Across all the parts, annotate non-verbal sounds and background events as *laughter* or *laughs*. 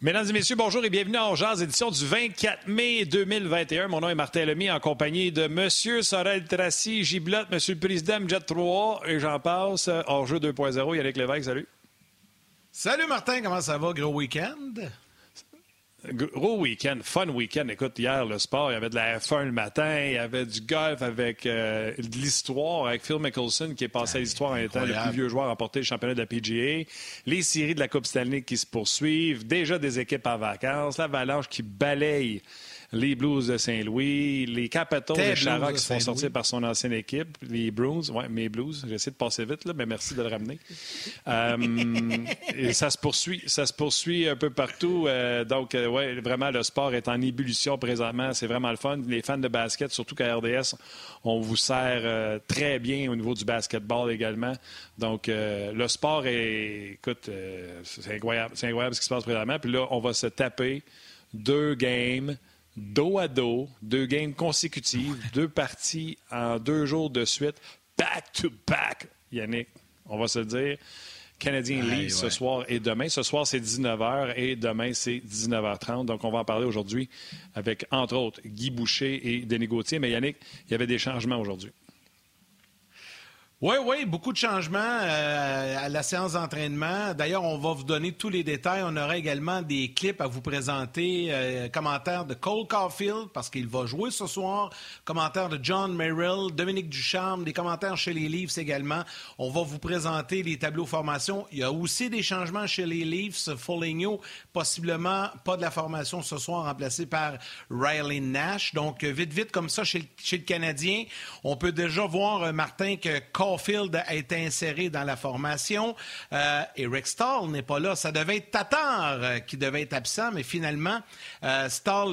Mesdames et messieurs, bonjour et bienvenue en Jazz, édition du 24 mai 2021. Mon nom est Martin Lemay en compagnie de Monsieur Sorel Tracy, Giblotte, Monsieur le Président, Jet 3 et j'en passe. Hors jeu 2.0, Yannick Lévesque, salut. Salut Martin, comment ça va? Gros week-end? Gros week-end, fun week-end. Écoute, hier, le sport, il y avait de la F1 le matin, il y avait du golf avec euh, de l'histoire, avec Phil Mickelson qui est passé à l'histoire en étant le plus vieux joueur à remporter le championnat de la PGA. Les séries de la Coupe Stanley qui se poursuivent. Déjà des équipes en vacances. L'Avalanche qui balaye les Blues de Saint-Louis, les Capitals de Chara qui se font sortir par son ancienne équipe, les Bruins, ouais, mes Blues, j'essaie de passer vite, là, mais merci de le ramener. Euh, et ça se poursuit, ça se poursuit un peu partout. Euh, donc, euh, ouais, vraiment, le sport est en ébullition présentement. C'est vraiment le fun. Les fans de basket, surtout qu'à RDS, on vous sert très bien au niveau du basketball également. Donc, le sport est, écoute, c'est incroyable, c'est incroyable ce qui se passe présentement. Puis là, on va se taper deux games dos à dos, deux games consécutives, deux parties en deux jours de suite, back to back, Yannick, on va se le dire. Canadien Leafs ce soir et demain. Ce soir, c'est 19h et demain, c'est 19h30. Donc, on va en parler aujourd'hui avec, entre autres, Guy Boucher et Denis Gauthier. Mais Yannick, il y avait des changements aujourd'hui. Oui, oui, beaucoup de changements euh, à la séance d'entraînement. D'ailleurs, on va vous donner tous les détails. On aura également des clips à vous présenter. Euh, commentaires de Cole Caulfield, parce qu'il va jouer ce soir. Commentaires de John Merrill, Dominique Ducharme, des commentaires chez les Leafs également. On va vous présenter les tableaux formation. Il y a aussi des changements chez les Leafs. Foligno, possiblement pas de la formation ce soir, remplacé par Riley Nash. Donc, vite, vite, comme ça, chez le, chez le Canadien, on peut déjà voir, euh, Martin, que Cole Caulfield a été inséré dans la formation. Euh, Eric Stahl n'est pas là. Ça devait être Tatar euh, qui devait être absent, mais finalement, euh, Stahl,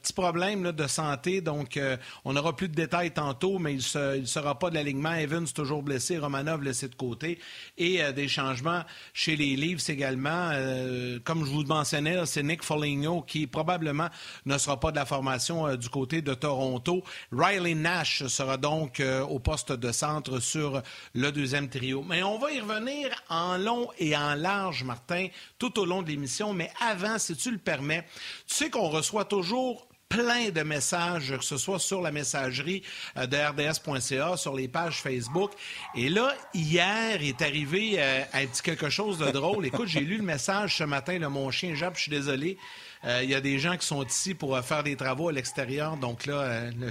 petit problème de santé, donc on n'aura plus de détails tantôt, mais il ne sera pas de l'alignement. Evans toujours blessé, Romanov laissé de côté. Et des changements chez les Leafs également. comme je vous le mentionnais, c'est Nick Foligno qui probablement ne sera pas de la formation du côté de Toronto. Riley Nash sera donc au poste de centre sur le deuxième trio. Mais on va y revenir en long et en large, Martin, tout au long de l'émission. Mais avant, si tu le permets, tu sais qu'on reçoit toujours plein de messages, que ce soit sur la messagerie euh, de rds.ca, sur les pages Facebook. Et là, hier est arrivé euh, un petit quelque chose de drôle. Écoute, j'ai lu le message ce matin, de mon chien Jap, je suis désolé. Euh, il y a des gens qui sont ici pour faire des travaux à l'extérieur. Donc là, le,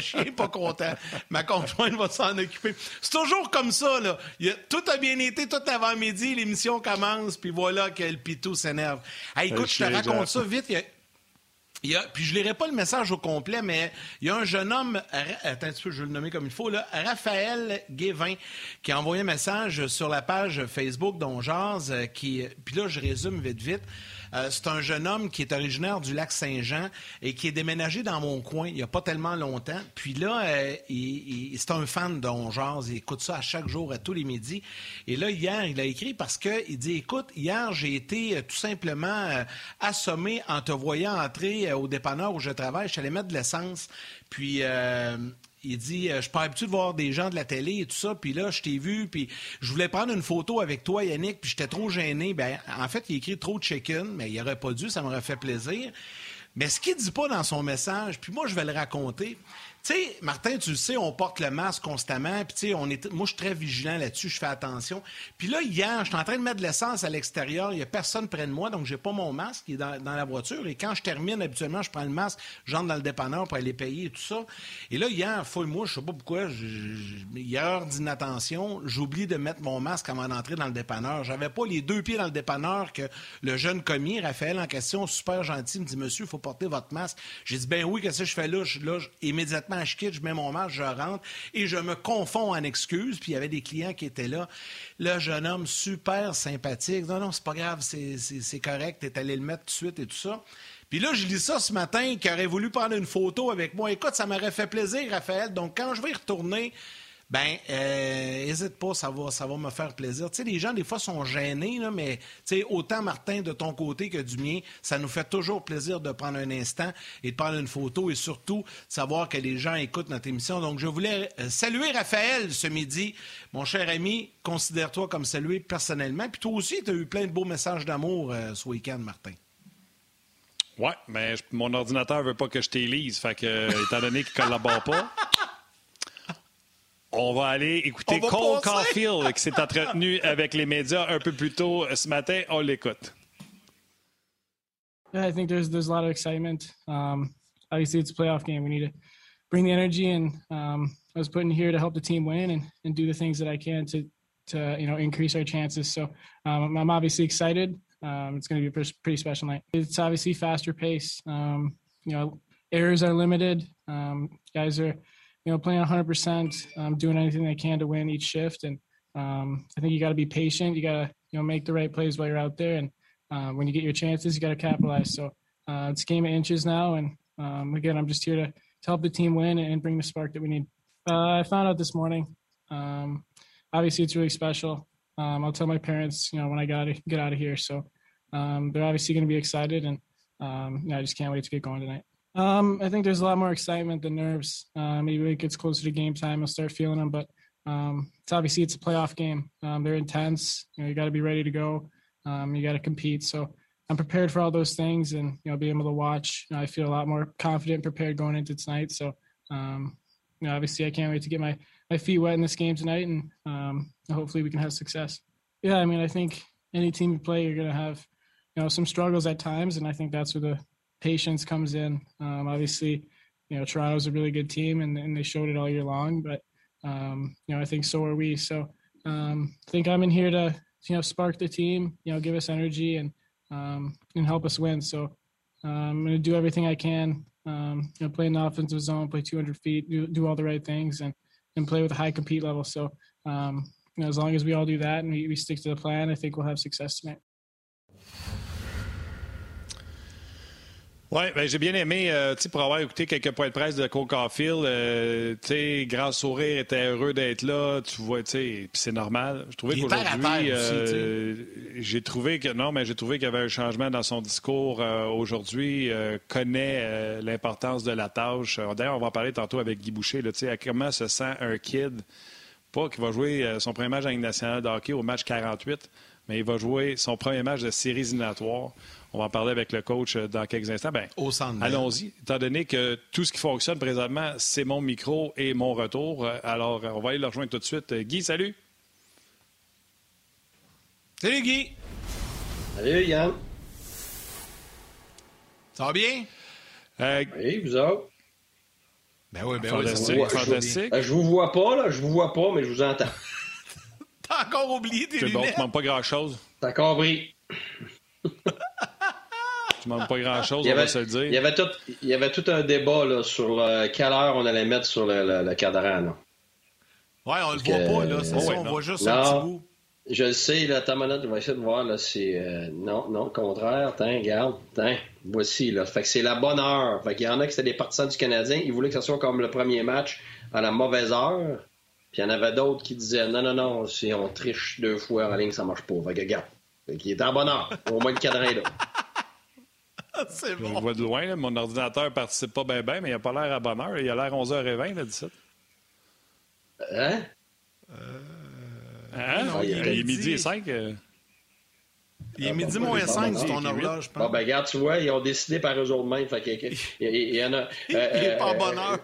chien, *laughs* n'est pas content. Ma conjointe va s'en occuper. C'est toujours comme ça, là. tout a bien été, tout avant-midi, l'émission commence, puis voilà que le pitou s'énerve. écoute, je te raconte ça vite. Il y a, puis je lirai pas le message au complet, mais il y a un jeune homme, attends un petit peu, je vais le nommer comme il faut, là, Raphaël Guévin, qui a envoyé un message sur la page Facebook d'Onjaz, euh, qui, puis là, je résume vite, vite. Euh, c'est un jeune homme qui est originaire du lac Saint-Jean et qui est déménagé dans mon coin il n'y a pas tellement longtemps. Puis là, euh, c'est un fan d'Ongeaz. Il écoute ça à chaque jour, à tous les midis. Et là, hier, il a écrit parce qu'il dit, écoute, hier, j'ai été euh, tout simplement assommé en te voyant entrer au dépanneur où je travaille. Je suis allé mettre de l'essence. Puis il dit Je suis pas habitué de voir des gens de la télé et tout ça, puis là, je t'ai vu, puis je voulais prendre une photo avec toi, Yannick, puis j'étais trop gêné. Ben, en fait, il écrit trop de chicken, mais il aurait pas dû, ça m'aurait fait plaisir. Mais ce qu'il dit pas dans son message, puis moi, je vais le raconter, tu sais, Martin, tu le sais, on porte le masque constamment. Puis, est, moi, je suis très vigilant là-dessus, je fais attention. Puis là, hier, je suis en train de mettre de l'essence à l'extérieur. Il n'y a personne près de moi, donc j'ai pas mon masque. Dans, la voiture. Et quand je termine, habituellement, je prends le masque, j'entre dans le dépanneur pour aller payer et tout ça. Et là, hier, fouille-moi, je sais pas pourquoi, heure d'inattention, j'oublie de mettre mon masque avant d'entrer dans le dépanneur. J'avais pas les deux pieds dans le dépanneur que le jeune commis, Raphaël, en question, super gentil, me dit, monsieur, il faut porter votre masque. J'ai dit, ben oui, qu'est-ce que je fais là? là, immédiatement, je quitte, je mets mon masque, je rentre et je me confonds en excuses. Puis il y avait des clients qui étaient là. Le jeune homme, super sympathique. Non, non, c'est pas grave, c'est correct, t'es allé le mettre tout de suite et tout ça. Puis là, je lis ça ce matin, qui aurait voulu prendre une photo avec moi. Écoute, ça m'aurait fait plaisir, Raphaël. Donc, quand je vais retourner, ben, hésite pas, ça va, ça va me faire plaisir. Tu sais, les gens, des fois, sont gênés, là, mais tu sais, autant, Martin, de ton côté que du mien, ça nous fait toujours plaisir de prendre un instant et de prendre une photo et surtout de savoir que les gens écoutent notre émission. Donc, je voulais euh, saluer Raphaël ce midi. Mon cher ami, considère-toi comme salué personnellement. Puis toi aussi, tu as eu plein de beaux messages d'amour euh, ce week-end, Martin. Ouais, mais mon ordinateur veut pas que je t'élise. Fait que, étant donné qu'il collabore pas, *laughs* on va aller écouter Cole Caulfield qui s'est entretenu *laughs* avec les médias un peu plus tôt ce matin. On l'écoute. Yeah, I think there's there's a lot of excitement. Um, obviously, it's a playoff game. We need to bring the energy, and um, I was put in here to help the team win and, and do the things that I can to to you know increase our chances. So um, I'm obviously excited. Um, it's going to be a pretty special night. It's obviously faster pace. Um, you know, errors are limited. Um, guys are you know, playing 100%, um, doing anything they can to win each shift. And um, I think you got to be patient. You got to, you know, make the right plays while you're out there. And uh, when you get your chances, you got to capitalize. So uh, it's game of inches now. And um, again, I'm just here to, to help the team win and bring the spark that we need. Uh, I found out this morning. Um, obviously, it's really special. Um, I'll tell my parents, you know, when I got to get out of here. So um, they're obviously going to be excited. And yeah, I just can't wait to get going tonight. Um, I think there's a lot more excitement than nerves. Uh, maybe when it gets closer to game time, I'll start feeling them. But um, it's obviously it's a playoff game. Um, they're intense. You know, you got to be ready to go. Um, you got to compete. So I'm prepared for all those things, and you know, be able to watch. You know, I feel a lot more confident, and prepared going into tonight. So, um, you know, obviously, I can't wait to get my my feet wet in this game tonight, and um, hopefully, we can have success. Yeah, I mean, I think any team you play, you're gonna have you know some struggles at times, and I think that's where the patience comes in. Um, obviously, you know, Toronto's a really good team and, and they showed it all year long, but, um, you know, I think so are we. So um, I think I'm in here to, you know, spark the team, you know, give us energy and, um, and help us win. So um, I'm going to do everything I can, um, you know, play in the offensive zone, play 200 feet, do, do all the right things and, and play with a high compete level. So, you know, as long as we all do that and we, we stick to the plan, I think we'll have success tonight. Oui, ben, j'ai bien aimé, euh, pour avoir écouté quelques points de presse de Cole Caulfield. Euh, grand sourire, était heureux d'être là. Tu vois, tu sais, c'est normal. Je trouvais qu'aujourd'hui, euh, j'ai trouvé que non, mais j'ai trouvé qu'il y avait un changement dans son discours euh, aujourd'hui. Connaît l'importance de la tâche. D'ailleurs, on va en parler tantôt avec Guy Boucher. Là, à comment se sent un kid, pas qui va jouer son premier match avec nationale de hockey au match 48, mais il va jouer son premier match de séries éliminatoires. On va en parler avec le coach euh, dans quelques instants. Ben, allons-y. Étant donné que tout ce qui fonctionne présentement, c'est mon micro et mon retour. Euh, alors, on va aller le rejoindre tout de suite. Euh, Guy, salut. Salut, Guy. Salut, Yann. Ça va bien? oui, vous autres? Ben oui, ben fantastique, oui. fantastique. Je, vous vois pas, là. Je vous vois pas, mais je vous entends. *laughs* T'as encore oublié tes lunettes? C'est bon, tu manques pas grand-chose. T'as compris. *laughs* Tu manques pas grand-chose, on va se le dire. Il y avait tout, il y avait tout un débat là, sur le, quelle heure on allait mettre sur le, le, le cadran. Là. Ouais, on le voit pas, là. C'est ça, on voit juste un petit bout. Je le sais, là, ta minute, je vais essayer de voir, là, c'est... Euh, non, non, le contraire. Tiens, regarde, tiens, voici, là. Fait que c'est la bonne heure. Fait qu'il y en a qui étaient des partisans du Canadien, ils voulaient que ce soit comme le premier match à la mauvaise heure. Puis il y en avait d'autres qui disaient, non, non, non, si on triche deux fois en ligne, ça marche pas. Fait que regarde, fait qu'il est en bonne heure. Au moins le cadran est là. *laughs* C'est bon. Je le vois de loin. Là. Mon ordinateur ne participe pas bien, bien, mais il n'a pas l'air à bonne heure. Il a l'air 11h20, là, 17. Hein? Euh... Hein? Non, il, est midi et 5. Euh... Il est midi moins 5 sur ton horloge, je pense. Bon, ben, regarde, tu vois, ils ont décidé par eux autres mêmes. Fait que, *laughs* il, il, y en a. il n'est pas en bonne heure.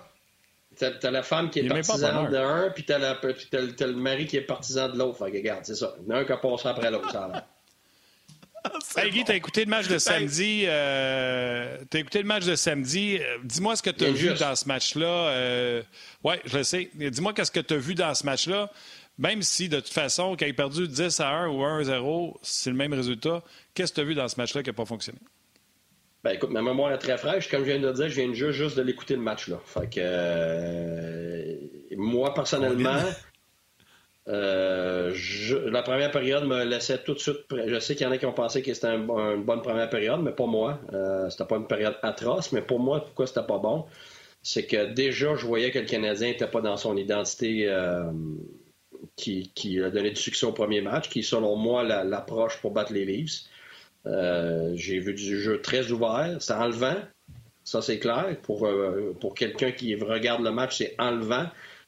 T'as la femme qui est partisane d'un, puis t'as le mari qui est partisan de l'autre. Fait que, regarde, c'est ça. Il y en a un qui a passé après l'autre, ça a hey Guy, t'as écouté le match de *laughs* samedi. Euh, t'as écouté le match de samedi. Euh, dis-moi ce que tu as vu dans ce match-là. Euh, oui, je le sais. Dis-moi qu'est-ce que tu as vu dans ce match-là. Même si, de toute façon, qu'il ait perdu 10 à 1 ou 1 à 0, c'est le même résultat. Qu'est-ce que tu as vu dans ce match-là qui n'a pas fonctionné? Ben, écoute, ma mémoire est très fraîche. Comme je viens de dire, je viens juste, juste de l'écouter le match. Là. Fait que, moi, personnellement, euh, la première période me laissait tout de suite. Je sais qu'il y en a qui ont pensé que c'était une bonne première période, mais pas moi. Euh, c'était pas une période atroce, mais pour moi, pourquoi c'était pas bon? C'est que déjà, je voyais que le Canadien n'était pas dans son identité euh, qui, a donné du succès au premier match, qui, selon moi, l'approche pour battre les Leafs. J'ai vu du jeu très ouvert, c'est enlevant, ça c'est clair. Pour, pour quelqu'un qui regarde le match, c'est enlevant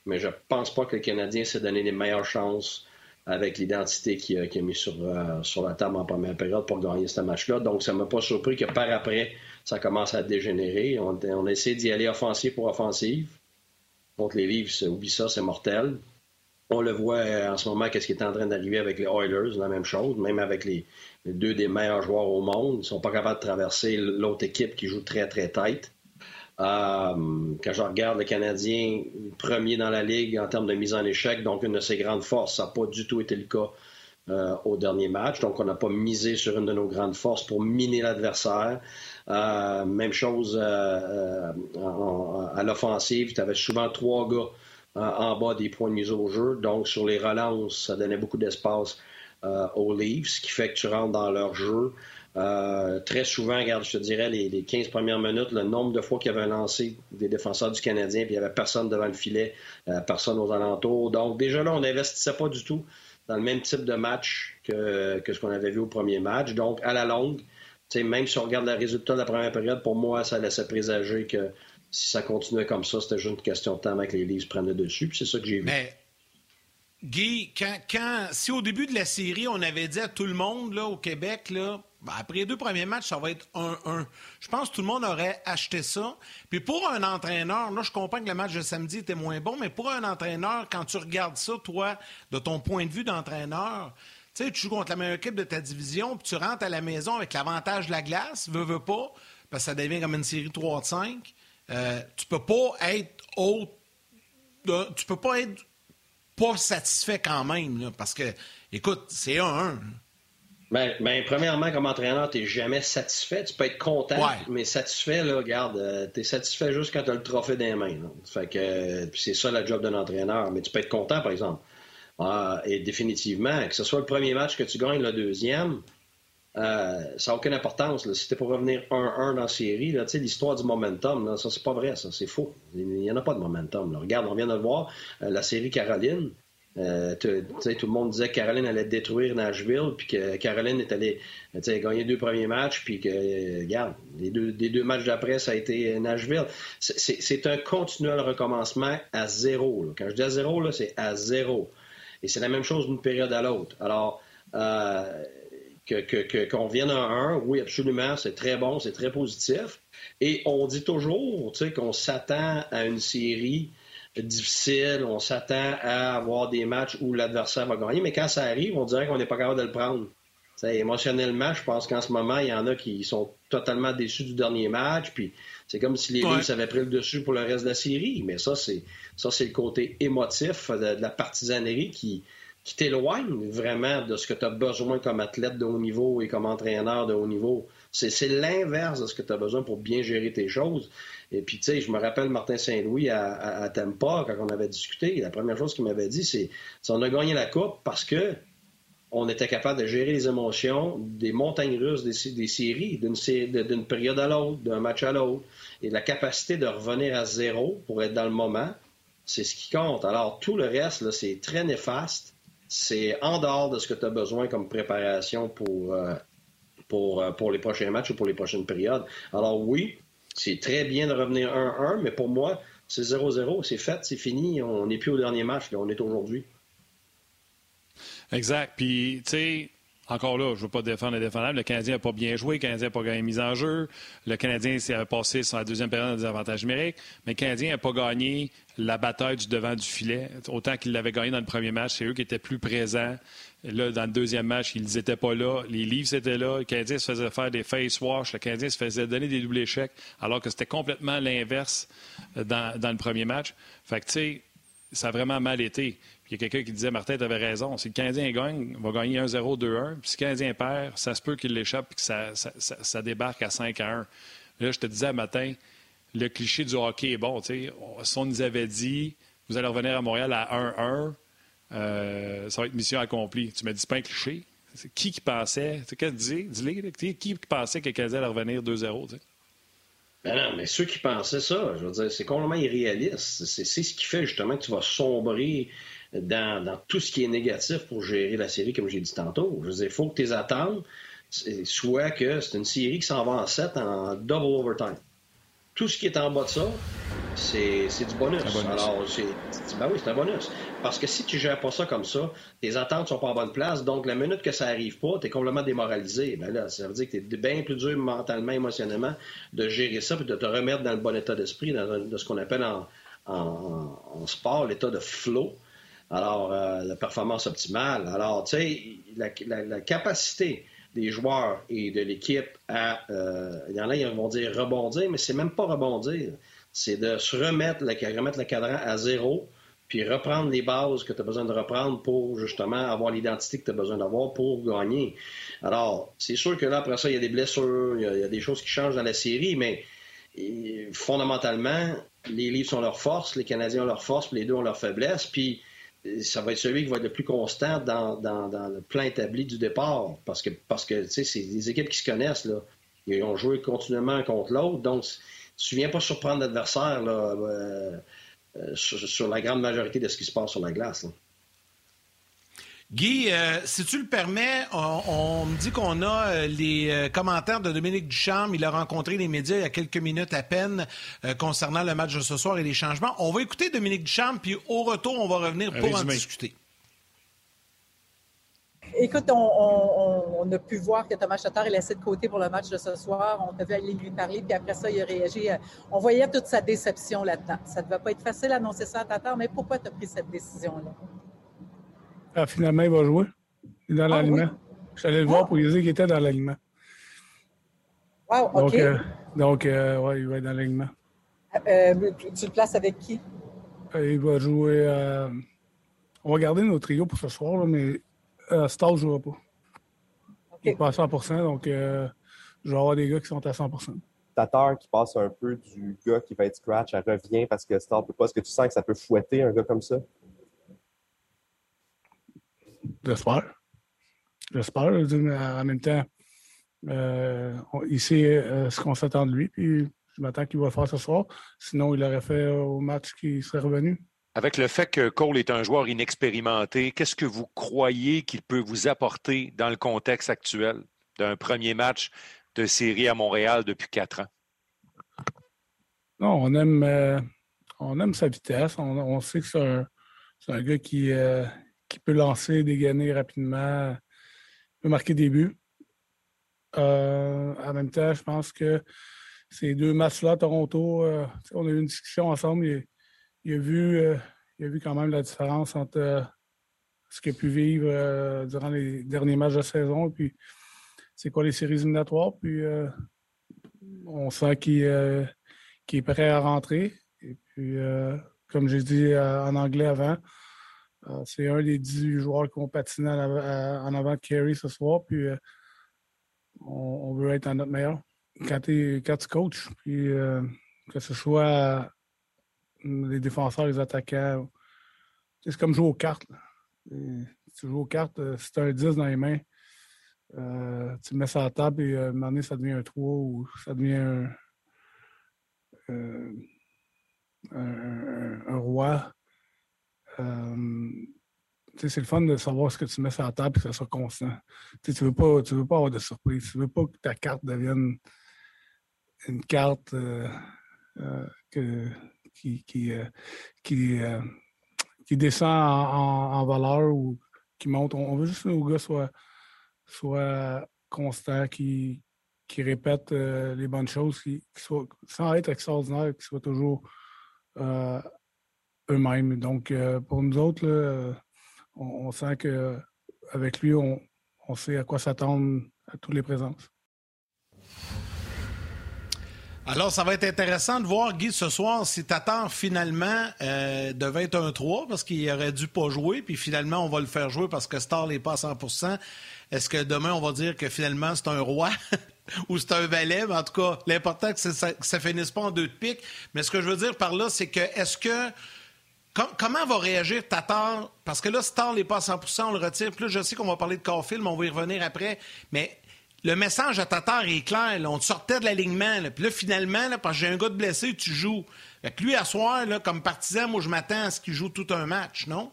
mais je pense pas que le Canadien s'est donné les meilleures chances avec l'identité qu'il a, mis sur, euh, sur la table en première période pour gagner ce match-là. Donc, ça ne m'a pas surpris que par après, ça commence à dégénérer. On, on essaie d'y aller offensive pour offensive. Contre les Leafs, oublie ça, c'est mortel. On le voit euh, en ce moment, qu'est-ce qui est en train d'arriver avec les Oilers, la même chose, même avec les, deux des meilleurs joueurs au monde. Ils ne sont pas capables de traverser l'autre équipe qui joue très, très tête. Euh, quand je regarde le Canadien, premier dans la Ligue en termes de mise en échec, donc une de ses grandes forces, ça n'a pas du tout été le cas euh, au dernier match. Donc, on n'a pas misé sur une de nos grandes forces pour miner l'adversaire. Euh, même chose à l'offensive, tu avais souvent trois gars en bas des points de mise au jeu. Donc, sur les relances, ça donnait beaucoup d'espace aux Leafs, ce qui fait que tu rentres dans leur jeu. Euh, très souvent, regarde, je te dirais, les, 15 premières minutes, le nombre de fois qu'il y avait lancé des défenseurs du Canadien, puis il n'y avait personne devant le filet, euh, personne aux alentours. Donc, déjà là, on n'investissait pas du tout dans le même type de match que, ce qu'on avait vu au premier match. Donc, à la longue, même si on regarde le résultat de la première période, pour moi, ça laissait présager que si ça continuait comme ça, c'était juste une question de temps avec les Leafs prennent le dessus. Puis c'est ça que j'ai vu. Mais... Guy, quand, si au début de la série, on avait dit à tout le monde là, au Québec, là, après les deux premiers matchs, ça va être 1-1. Je pense que tout le monde aurait acheté ça. Puis pour un entraîneur, là, je comprends que le match de samedi était moins bon, mais pour un entraîneur, quand tu regardes ça, toi, de ton point de vue d'entraîneur, tu sais, tu joues contre la meilleure équipe de ta division, puis tu rentres à la maison avec l'avantage de la glace, veux, veux pas, parce que ça devient comme une série 3 5. Euh, tu peux pas être haut. tu peux pas être pas satisfait quand même, parce que, écoute, c'est 1-1. Ben, ben, premièrement, comme entraîneur, tu n'es jamais satisfait. Tu peux être content, mais satisfait, là, regarde, euh, tu es satisfait juste quand tu as le trophée dans les mains. Fait que euh, c'est ça le job d'un entraîneur. Mais tu peux être content, par exemple. Ah, et définitivement, que ce soit le premier match que tu gagnes, le deuxième, euh, ça n'a aucune importance. Là. Si tu pour revenir 1-1 dans la série, l'histoire du momentum, là, ça, c'est pas vrai, ça, c'est faux. Il n'y en a pas de momentum. Regarde, on vient de le voir, la série Caroline. Euh, tout le monde disait que Caroline allait détruire Nashville, puis que Caroline est allée gagner deux premiers matchs, puis que, euh, regarde, les deux, matchs d'après, ça a été Nashville. C'est un continuel recommencement à zéro. Quand je dis à zéro, c'est à zéro. Et c'est la même chose d'une période à l'autre. Alors, euh, qu'on que, vienne à un, oui, absolument, c'est très bon, c'est très positif. Et on dit toujours qu'on s'attend à une série difficile, on s'attend à avoir des matchs où l'adversaire va gagner, mais quand ça arrive, on dirait qu'on n'est pas capable de le prendre. émotionnellement, je pense qu'en ce moment, il y en a qui sont totalement déçus du dernier match, puis c'est comme si les Leafs avaient pris le dessus pour le reste de la série. Mais ça, c'est ça, c'est le côté émotif de, la partisanerie qui, qui t'éloigne vraiment de ce que tu as besoin comme athlète de haut niveau et comme entraîneur de haut niveau. C'est l'inverse de ce que tu as besoin pour bien gérer tes choses. Et puis, tu sais, je me rappelle Martin Saint-Louis à, à, quand on avait discuté, la première chose qu'il m'avait dit, c'est on a gagné la Coupe parce que on était capable de gérer les émotions des montagnes russes des, des séries, d'une période à l'autre, d'un match à l'autre. Et la capacité de revenir à zéro pour être dans le moment, c'est ce qui compte. Alors, tout le reste, c'est très néfaste. C'est en dehors de ce que tu as besoin comme préparation pour, euh, pour, euh, pour les prochains matchs ou pour les prochaines périodes. Alors oui, c'est très bien de revenir 1-1, mais pour moi, c'est 0-0, c'est fait, c'est fini, on n'est plus au dernier match, là, on est aujourd'hui. Exact. Puis, tu sais, encore là, je ne veux pas défendre le défendable. Le Canadien n'a pas bien joué. Le Canadien n'a pas gagné mise en jeu. Le Canadien s'est passé sur la deuxième période des avantages numériques. Mais le Canadien n'a pas gagné la bataille du devant du filet. Autant qu'il l'avait gagné dans le premier match, c'est eux qui étaient plus présents. Là, dans le deuxième match, ils n'étaient pas là. Les livres étaient là. Le Canadien se faisait faire des face wash. Le Canadien se faisait donner des doubles échecs, alors que c'était complètement l'inverse dans, dans, le premier match. Fait que, tu sais, ça a vraiment mal été. Il y a quelqu'un qui disait, Martin, tu avais raison. Si le Canadien gagne, il va gagner 1-0, 2-1. Puis si le Canadien perd, ça se peut qu'il l'échappe et que ça, ça, ça, débarque à 5 1. Là, je te disais matin, le cliché du hockey est bon. Si on nous avait dit, vous allez revenir à Montréal à 1-1, euh, ça va être mission accomplie. Tu m'as dit, c'est pas un cliché. Qui qui pensait, tu sais, dis, dis qui qui pensait que le Canadien allait revenir 2-0? Ben non, mais ceux qui pensaient ça, je veux dire, c'est complètement irréaliste. C'est ce qui fait justement que tu vas sombrer dans, tout ce qui est négatif pour gérer la série, comme j'ai dit tantôt. Je veux dire, il faut que tes attentes soient que c'est une série qui s'en va en 7 en double overtime. Tout ce qui est en bas de ça, c'est du bonus. Alors, c'est ben oui, c'est un bonus. Parce que si tu gères pas ça comme ça, tes attentes sont pas en bonne place. Donc, la minute que ça arrive pas, tu es complètement démoralisé. Ben là, ça veut dire que tu es bien plus dur mentalement, émotionnellement de gérer ça et de te remettre dans le bon état d'esprit, de ce qu'on appelle en, en, sport l'état de flow. Alors, euh, la performance optimale. Alors, tu sais, la, capacité des joueurs et de l'équipe à. Euh, il y en a, ils vont dire rebondir, mais c'est même pas rebondir c'est de se remettre le, remettre le cadran à zéro, puis reprendre les bases que tu as besoin de reprendre pour justement avoir l'identité que tu as besoin d'avoir pour gagner. Alors, c'est sûr que là, après ça, il y a des blessures, il y a, des choses qui changent dans la série, mais fondamentalement, les livres sont leurs forces, les Canadiens ont leurs forces, puis les deux ont leurs faiblesses, puis ça va être celui qui va être le plus constant dans, le plan établi du départ, parce que, parce que c'est des équipes qui se connaissent, là. Ils ont joué continuellement contre l'autre, donc tu viens pas surprendre l'adversaire euh, euh, sur, la grande majorité de ce qui se passe sur la glace. Guy, euh, si tu le permets, on, me dit qu'on a les commentaires de Dominique Duchamp. Il a rencontré les médias il y a quelques minutes à peine concernant le match de ce soir et les changements. On va écouter Dominique Duchamp, puis au retour, on va revenir pour en discuter. Écoute, on, a pu voir que Thomas Chatter est laissé de côté pour le match de ce soir. On vu aller lui parler, puis après ça, il a réagi. Euh, on voyait toute sa déception là-dedans. Ça ne devait pas être facile d'annoncer ça à Tatar, mais pourquoi tu as pris cette décision-là? Ah, finalement, il va jouer. Il est dans ah l'aliment. Je suis allé le voir pour lui dire qu'il était dans l'aliment. Wow, OK. Donc, euh, euh ouais, il va être dans l'aliment. Euh, tu le places avec qui? il va jouer. On va garder nos trios pour ce soir, mais euh, Star ne jouera pas. Il n'est pas à 100% donc euh, je vais avoir des gars qui sont à 100% Tatar qui passe un peu du gars qui va être scratch, elle revient parce que Star ne peut pas. Est-ce que tu sens que ça peut fouetter un gars comme ça? J'espère. J'espère. En même temps, euh, il sait euh, ce qu'on s'attend de lui, puis je m'attends qu'il va le faire ce soir. Sinon, il l'aurait fait au match qui serait revenu. Avec le fait que Cole est un joueur inexpérimenté, qu'est-ce que vous croyez qu'il peut vous apporter dans le contexte actuel d'un premier match de série à Montréal depuis quatre ans? Non, on aime, euh, on aime sa vitesse. On, sait que c'est un, gars qui, euh, qui peut lancer, dégainer rapidement, peut marquer des buts. Euh, en même temps, je pense que ces deux matchs-là, Toronto, on a eu une discussion ensemble a vu, euh, il a vu quand même la différence entre euh, ce qu'il a pu vivre euh, durant les derniers matchs de saison, puis c'est quoi les séries éliminatoires. Puis on sent qu'il est prêt à rentrer. Et puis, comme j'ai dit en anglais avant, c'est un des 18 joueurs qui vont patiner en avant de Kerry ce soir. Puis on, veut être en notre meilleur. Quand, quand tu coaches, puis que ce soit les défenseurs, les attaquants. C'est comme jouer aux cartes. tu joues aux cartes, euh, si tu as un 10 dans les mains, euh, tu le mets sur la table et euh, à un moment donné, ça devient un 3 ou ça devient un, roi. c'est le fun de savoir ce que tu mets sur la table et que ça soit constant. tu ne veux, pas, veux pas avoir de surprise. Tu ne veux pas que ta carte devienne une carte que qui, qui, euh, euh, qui, descend en, valeur ou qui monte. On, veut juste que nos gars soient, soient constants, qui, qui répètent euh, les bonnes choses, qui, sans être extraordinaires, qui soient toujours eux-mêmes. Donc, pour nous autres, on, sent qu'avec lui, on, on sait à quoi s'attendre à toutes les présences. Alors, ça va être intéressant de voir, Guy, ce soir, si Tatar, finalement, euh, devait être un 3 parce qu'il aurait dû pas jouer, puis finalement, on va le faire jouer parce que Star n'est pas à 100% Est-ce que demain, on va dire que finalement, c'est un roi *laughs* ou c'est un valet? En tout cas, l'important, c'est que ça, ne finisse pas en deux de pique. Mais ce que je veux dire par là, c'est que est-ce que comment va réagir Tatar? Parce que là, Star n'est pas à 100% on le retire. Plus je sais qu'on va parler de Caulfield, mais on va y revenir après. Mais le message à Tatar est clair. On te sortait de l'alignement. Puis là, finalement, parce que j'ai un gars de blessé, tu joues. Fait lui, à soir, comme partisan, moi, je m'attends à ce qu'il joue tout un match, non?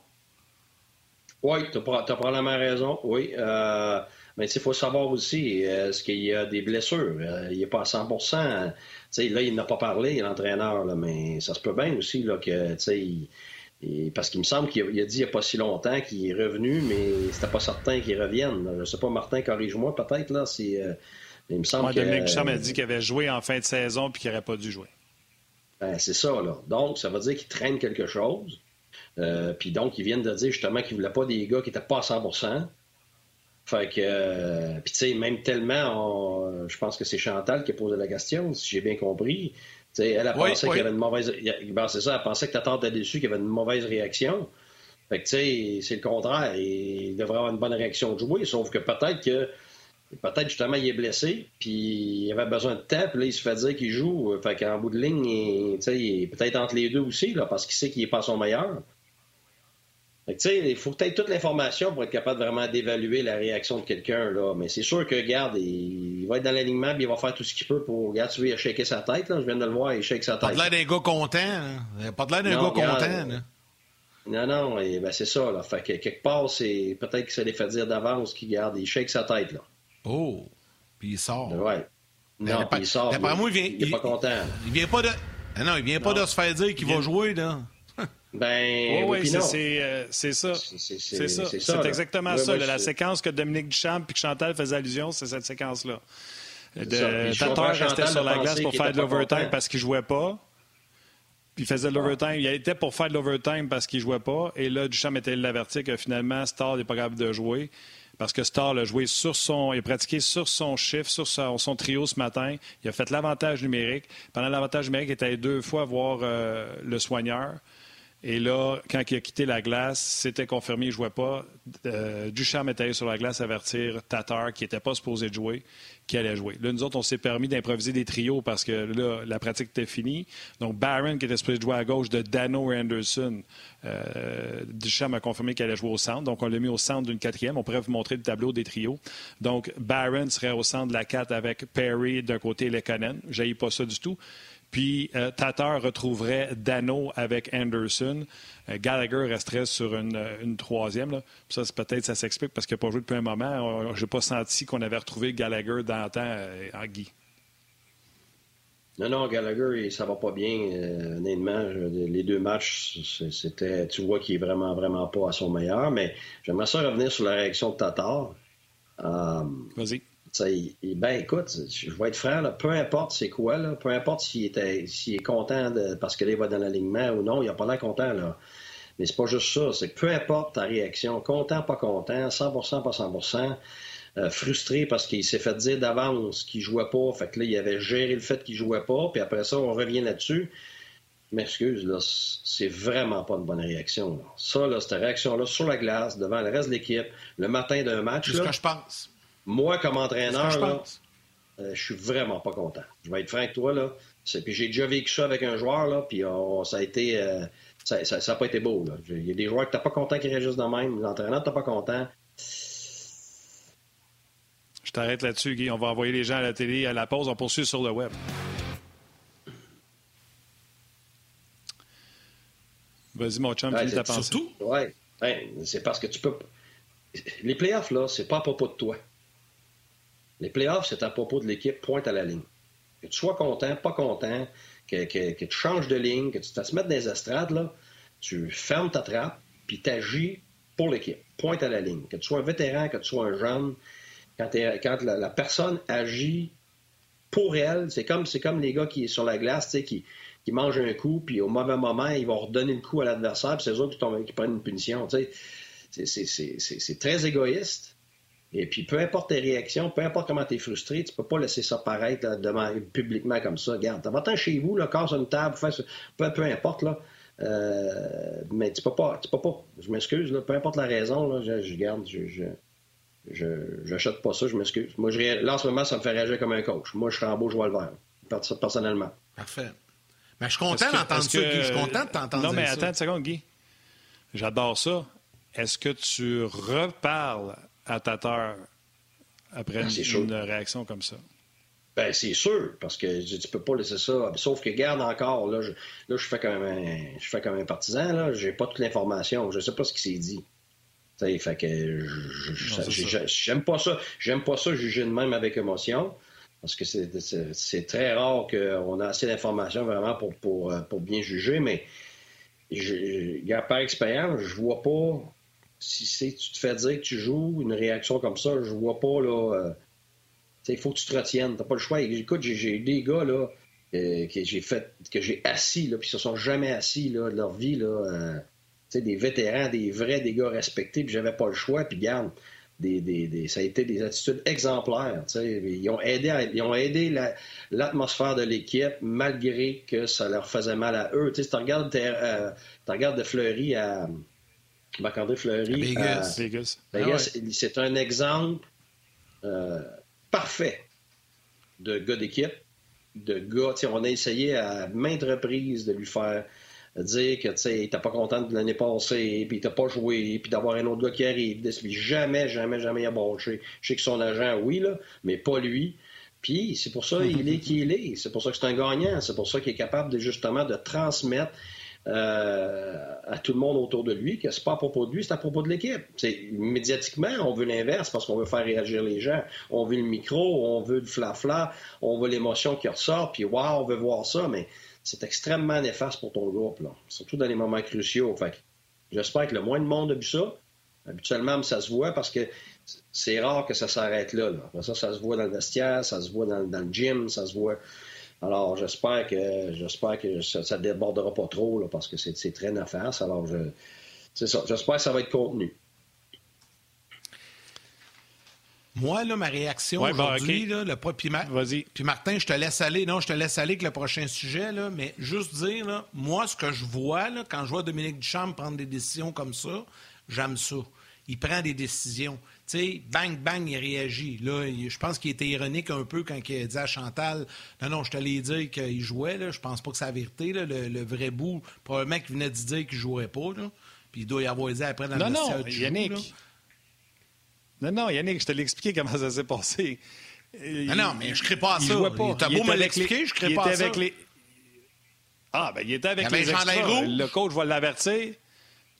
Oui, tu as, probablement raison, oui. Euh, mais il faut savoir aussi, est-ce qu'il y a des blessures? Euh, il n'est pas à 100% là, il n'a pas parlé, l'entraîneur, mais ça se peut bien aussi là, que, parce qu'il me semble qu'il a, dit il n'y a pas si longtemps qu'il est revenu, mais c'était pas certain qu'il revienne. Je ne sais pas, Martin, corrige-moi peut-être, là, si, euh, il me semble que... Dominique Duchamp a dit qu'il avait joué en fin de saison puis qu'il n'aurait pas dû jouer. Ben, c'est ça, là. Donc, ça veut dire qu'il traîne quelque chose. Euh, puis donc, ils viennent de dire justement qu'ils ne voulaient pas des gars qui n'étaient pas à 100 fait que, euh, puis tu sais, même tellement, je pense que c'est Chantal qui a posé la question, si j'ai bien compris. Elle a pensé qu'il y avait une mauvaise. Ben, c'est ça, elle pensait que Tatar était déçu, qu'il y avait une mauvaise réaction. Fait que, tu sais, c'est le contraire. Il devrait avoir une bonne réaction de jouer, sauf que peut-être que. Peut-être justement il est blessé, puis il avait besoin de temps, puis là il se fait dire qu'il joue. Fait qu'en bout de ligne, il, il est peut-être entre les deux aussi, là, parce qu'il sait qu'il n'est pas son meilleur il faut peut-être toute l'information pour être capable vraiment d'évaluer la réaction de quelqu'un. là. Mais c'est sûr que, regarde, il, va être dans l'alignement puis il va faire tout ce qu'il peut pour. Regarde, tu vois, il a shaké sa tête. Là. Je viens de le voir, il shake sa tête. Pas de l'air d'un gars content. Hein. Pas de l'air d'un gars content. Là. Non, non, ben c'est ça. Là. Fait que quelque part, c'est peut-être que ça les fait dire d'avance qu'il garde, il shake sa tête. là. Oh, puis il sort. Ouais. Non, puis il sort. D'après moi, il vient. Il, est pas content. Il vient pas de. Ah non, il vient pas de se faire dire qu'il va jouer, là. Ben, oui, euh, c'est ça. C'est ça. C'est exactement ça. la séquence que Dominique Duchamp et que Chantal faisaient allusion, c'est cette séquence-là. Tatar restait sur la glace pour faire de l'overtime parce qu'il ne jouait pas. Puis il faisait de l'overtime. Il était pour faire de l'overtime parce qu'il ne jouait pas. Et là, Duchamp était l'averti que finalement, Star n'est pas capable de jouer. Parce que Star a joué sur son. Il a pratiqué sur son chiffre, sur son, trio ce matin. Il a fait l'avantage numérique. Pendant l'avantage numérique, il était deux fois voir euh, le soigneur. Et là, quand il a quitté la glace, c'était confirmé, il ne jouait pas. Euh, Duchamp est allé sur la glace avertir Tatar, qui n'était pas supposé jouer, qui allait jouer. Là, nous autres, on s'est permis d'improviser des trios parce que là, la pratique était finie. Donc, Barron, qui était supposé jouer à gauche de Dano Anderson, euh, Duchamp a confirmé qu'elle allait jouer au centre. Donc, on l'a mis au centre d'une quatrième. On pourrait vous montrer le tableau des trios. Donc, Barron serait au centre de la 4 avec Perry d'un côté et Lekonen. Je pas ça du tout. Puis euh, Tatar retrouverait Dano avec Anderson. Euh, Gallagher resterait sur une, euh, troisième. Ça, peut-être ça s'explique parce qu'il n'a pas joué depuis un moment. Je n'ai pas senti qu'on avait retrouvé Gallagher dans le temps en Guy. Non, non, Gallagher, ça va pas bien, honnêtement. les deux matchs, c'était, tu vois qu'il est vraiment, vraiment pas à son meilleur. Mais j'aimerais ça revenir sur la réaction de Tatar. Vas-y ben écoute, je vais être franc, peu importe c'est quoi, là, peu importe s'il est, s'il est content de, parce que là, il va dans l'alignement ou non, il n'a pas l'air content. Là. Mais c'est pas juste ça, c'est peu importe ta réaction, content, pas content, 100%, pas 100%, euh, frustré parce qu'il s'est fait dire d'avance qu'il jouait pas, fait que là, il avait géré le fait qu'il jouait pas, puis après ça, on revient là-dessus. M'excuse, là, c'est vraiment pas une bonne réaction. Ça, là, cette réaction-là sur la glace, devant le reste de l'équipe, le matin d'un match. C'est ce que je pense. Moi, comme entraîneur, euh, je suis vraiment pas content. Je vais être franc avec toi. Là. Puis j'ai déjà vécu ça avec un joueur, là, puis ça a été. Euh, ça n'a pas été beau. Là. Il y a des joueurs que tu pas content qui réagissent de même. L'entraîneur, tu pas content. Je t'arrête là-dessus, Guy. On va envoyer les gens à la télé à la pause. On poursuit sur le web. Vas-y, mon chum, ta pensée. Surtout, ouais. c'est parce que tu peux. Les playoffs, là, c'est pas à propos de toi. Les playoffs, c'est à propos de l'équipe, pointe à la ligne. Que tu sois content, pas content, que, tu changes de ligne, que tu te mettre dans les estrades, là, tu fermes ta trappe, puis tu agis pour l'équipe, pointe à la ligne. Que tu sois un vétéran, que tu sois un jeune, quand, quand la, personne agit pour elle, c'est comme, comme les gars qui sont sur la glace, qui, qui mangent un coup, puis au mauvais moment, ils vont redonner le coup à l'adversaire, puis c'est eux qui, qui prennent une punition. C'est très égoïste. Et puis, peu importe tes réactions, peu importe comment tu es frustré, tu peux pas laisser ça paraître publiquement comme ça. Regarde, t'as va chez vous, là, casse une table, peu, peu importe, là. Euh, mais tu peux pas, tu peux pas, je m'excuse, peu importe la raison, là, je, je garde, je, je, j'achète pas ça, je m'excuse. Moi, je, là, en ce moment, ça me fait réagir comme un coach. Moi, je serais en beau, je vois le vert, personnellement. Parfait. Mais je suis content d'entendre ça, Guy. Je suis content de t'entendre Non, mais attends une seconde, Guy. J'adore ça. Est-ce que tu reparles à Tatar après ben, une, réaction comme ça? Ben, c'est sûr, parce que tu peux pas laisser ça. Sauf que, garde encore, là, je, là, je fais comme un, je fais comme un partisan, là, j'ai pas toute l'information, je sais pas ce qui s'est dit. T'sais, fait que j'aime pas ça. J'aime pas ça juger de même avec émotion. parce que c'est très rare qu'on ait assez d'informations vraiment pour, pour, pour, bien juger, mais je, par expérience, je vois pas si tu te fais dire que tu joues une réaction comme ça, je vois pas là. Euh, il faut que tu te retiennes. T'as pas le choix. Écoute, j'ai des gars là euh, que j'ai fait, que j'ai assis là, puis se sont jamais assis là, de leur vie là. des vétérans, des vrais, des gars respectés, puis j'avais pas le choix. Puis garde, des, ça a été des attitudes exemplaires. Ils ont aidé, ils ont aidé l'atmosphère de l'équipe malgré que ça leur faisait mal à eux. tu regardes, euh, de Fleury à. Marc-André Fleury. À Vegas. Ah c'est un exemple euh, parfait de gars d'équipe. De gars, on a essayé à maintes reprises de lui faire dire que, tu il pas content de l'année passée, puis il t'a pas joué, puis d'avoir un autre gars qui arrive. Jamais, jamais, jamais il a branché. Je sais que son agent, oui, là, mais pas lui. Puis c'est pour ça qu'il est *laughs* qui il est. C'est pour ça que c'est un gagnant. C'est pour ça qu'il est capable de, justement de transmettre euh, à tout le monde autour de lui que c'est pas à propos de lui, c'est à propos de l'équipe. Médiatiquement, on veut l'inverse parce qu'on veut faire réagir les gens. On veut le micro, on veut le flafla, on veut l'émotion qui ressort, puis waouh, on veut voir ça, mais c'est extrêmement néfaste pour ton groupe, là. surtout dans les moments cruciaux. J'espère que le moins de monde a vu ça. Habituellement, ça se voit parce que c'est rare que ça s'arrête là, Ça, ça se voit dans le vestiaire, ça se voit dans, le gym, ça se voit. Alors, j'espère que j'espère que ça, ne débordera pas trop, là, parce que c'est très néfaste. Alors, je, c'est ça. J'espère que ça va être contenu. Moi, là, ma réaction aujourd'hui, le puis, puis Martin, je te laisse aller. Non, je te laisse aller avec le prochain sujet, là, mais juste dire, là, moi, ce que je vois là, quand je vois Dominique Duchamp prendre des décisions comme ça, j'aime ça. Il prend des décisions. Tu sais, bang, bang, il réagit. Là, je pense qu'il était ironique un peu quand il a dit à Chantal Non, non, je t'allais dire qu'il jouait. Là. Je pense pas que c'est la vérité. Là. Le, vrai bout, probablement qu'il venait de dire qu'il jouerait pas. Là. Puis il doit y avoir dit après dans non, le Non, Yannick. Non, non, Yannick, je te l'ai expliqué comment ça s'est passé. Non, non, mais je ne crée pas à ça. T'as beau me l'expliquer, je ne crée pas à ça. Les... Ah, ben il était avec les extras. Le coach va l'avertir.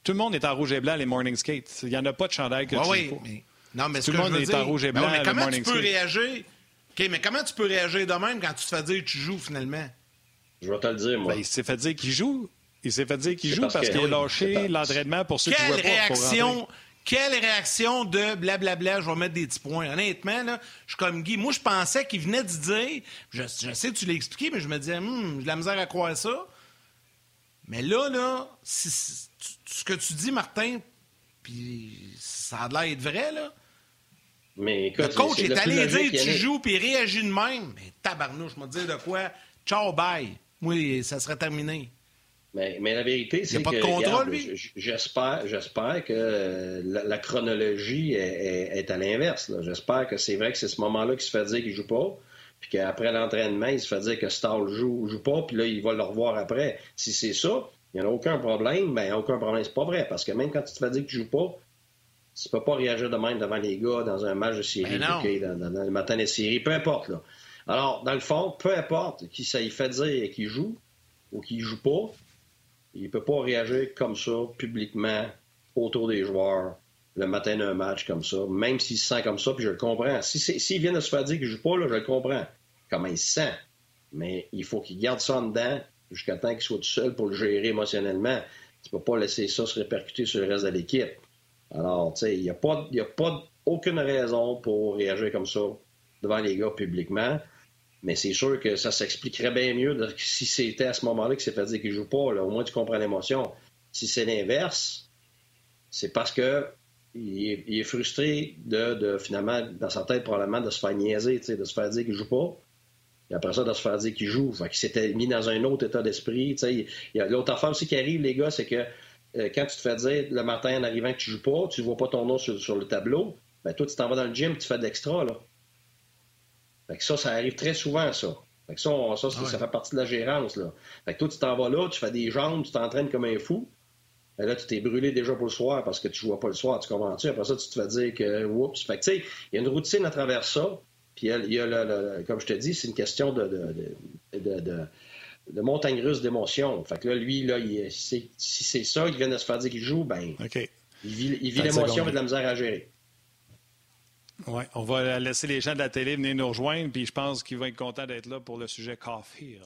Tout le monde est en rouge et blanc, les morning skates. Il n'y en a pas de chandail que tu oui, mais... Non, mais Tout le monde est en rouge et blanc, mais comment tu peux réagir? OK, mais comment tu peux réagir de même quand tu te fais dire que tu joues finalement? Je vais te le dire, moi. Ben, il s'est fait dire qu'il joue. Il s'est fait dire qu'il joue parce, qu'il a lâché l'entraînement pour ceux qui ne réaction... Quelle réaction de blablabla, je vais mettre des petits points. Honnêtement, là, je suis comme Guy. Moi, je pensais qu'il venait de dire, je, sais que tu l'as expliqué, mais je me disais, hum, j'ai de la misère à croire ça. Mais là, là, ce que tu dis, Martin, puis ça a l'air d'être vrai, là. Mais écoute, le coach est, allé dire tu joues puis il réagit de même. Mais tabarnouche, je me dire de quoi. Ciao, bye. Oui, ça serait terminé. Mais, mais la vérité, c'est que. pas de contrôle, lui? J'espère, j'espère que la, chronologie est, à l'inverse. J'espère que c'est vrai que c'est ce moment-là qu'il se fait dire qu'il joue pas, puis qu'après l'entraînement, il se fait dire que Stall joue joue pas, puis là, il va le revoir après. Si c'est ça, il n'y en a aucun problème, mais aucun problème, c'est pas vrai. Parce que même quand tu te fais dire que tu joues pas, tu peux pas réagir de même devant les gars dans un match de série, dans, le matin des séries, peu importe. Là. Alors, dans le fond, peu importe qui ça y fait dire qu'il joue ou qu'il joue pas, il ne peut pas réagir comme ça, publiquement, autour des joueurs, le matin d'un match comme ça, même s'il se sent comme ça, puis je le comprends. S'il si, vient de se faire dire qu'il ne joue pas, là, je le comprends. Comment il se sent. Mais il faut qu'il garde ça en dedans jusqu'à temps qu'il soit tout seul pour le gérer émotionnellement. Tu ne peux pas laisser ça se répercuter sur le reste de l'équipe. Alors, tu sais, il n'y a pas, a pas aucune raison pour réagir comme ça devant les gars publiquement. Mais c'est sûr que ça s'expliquerait bien mieux si c'était à ce moment-là que c'est fait dire qu'il joue pas. au moins, tu comprends l'émotion. Si c'est l'inverse, c'est parce que il est, frustré de, finalement, dans sa tête, probablement, de se faire niaiser, de se faire dire qu'il joue pas. Et après ça, de se faire dire qu'il joue. Fait qu'il s'était mis dans un autre état d'esprit. Il y a l'autre affaire aussi qui arrive, les gars, c'est que quand tu te fais dire le matin en arrivant que tu joues pas, tu vois pas ton nom sur, le tableau, ben toi, tu t'en vas dans le gym, tu fais de l'extra, là. Fait que ça, ça arrive très souvent, ça. Fait que ça, ça, ah ça, fait partie de la gérance. Là. Fait que toi, tu t'en vas là, tu fais des jambes, tu t'entraînes comme un fou. Et là, tu t'es brûlé déjà pour le soir parce que tu ne joues pas le soir, tu comprends-tu? Après ça, tu te fais dire que, oups. Fait que, tu sais, il y a une routine à travers ça. Puis, il y a, le, comme je te dis, c'est une question de, de, de, de montagne russe d'émotions. Fait que là, lui, là, si c'est ça, il vient de se faire dire qu'il joue, ben, il vit l'émotion, mais de la misère à gérer. Oui, on va laisser les gens de la télé venir nous rejoindre, puis je pense qu'ils vont être contents d'être là pour le sujet Caulfield.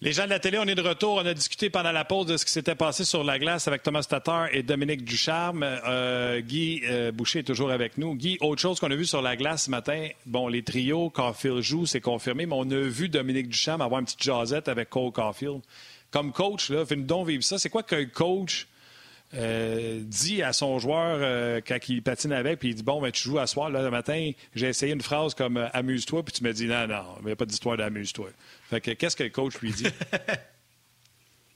Les gens de la télé, on est de retour. On a discuté pendant la pause de ce qui s'était passé sur la glace avec Thomas Tatar et Dominique Ducharme. Euh, Guy euh, Boucher est toujours avec nous. Guy, autre chose qu'on a vu sur la glace ce matin, bon, les trios, Caulfield joue, c'est confirmé, mais on a vu Dominique Ducharme avoir une petite jasette avec Cole Caulfield. Comme coach, là, fais-nous donc ça. C'est quoi qu'un coach euh, dit à son joueur quand il patine avec, puis il dit Bon, ben, tu joues à soir, là, le matin, j'ai essayé une phrase comme Amuse-toi, puis tu me dis Non, non, il n'y a pas d'histoire d'amuse-toi. Fait que qu'est-ce que le coach lui dit? *laughs*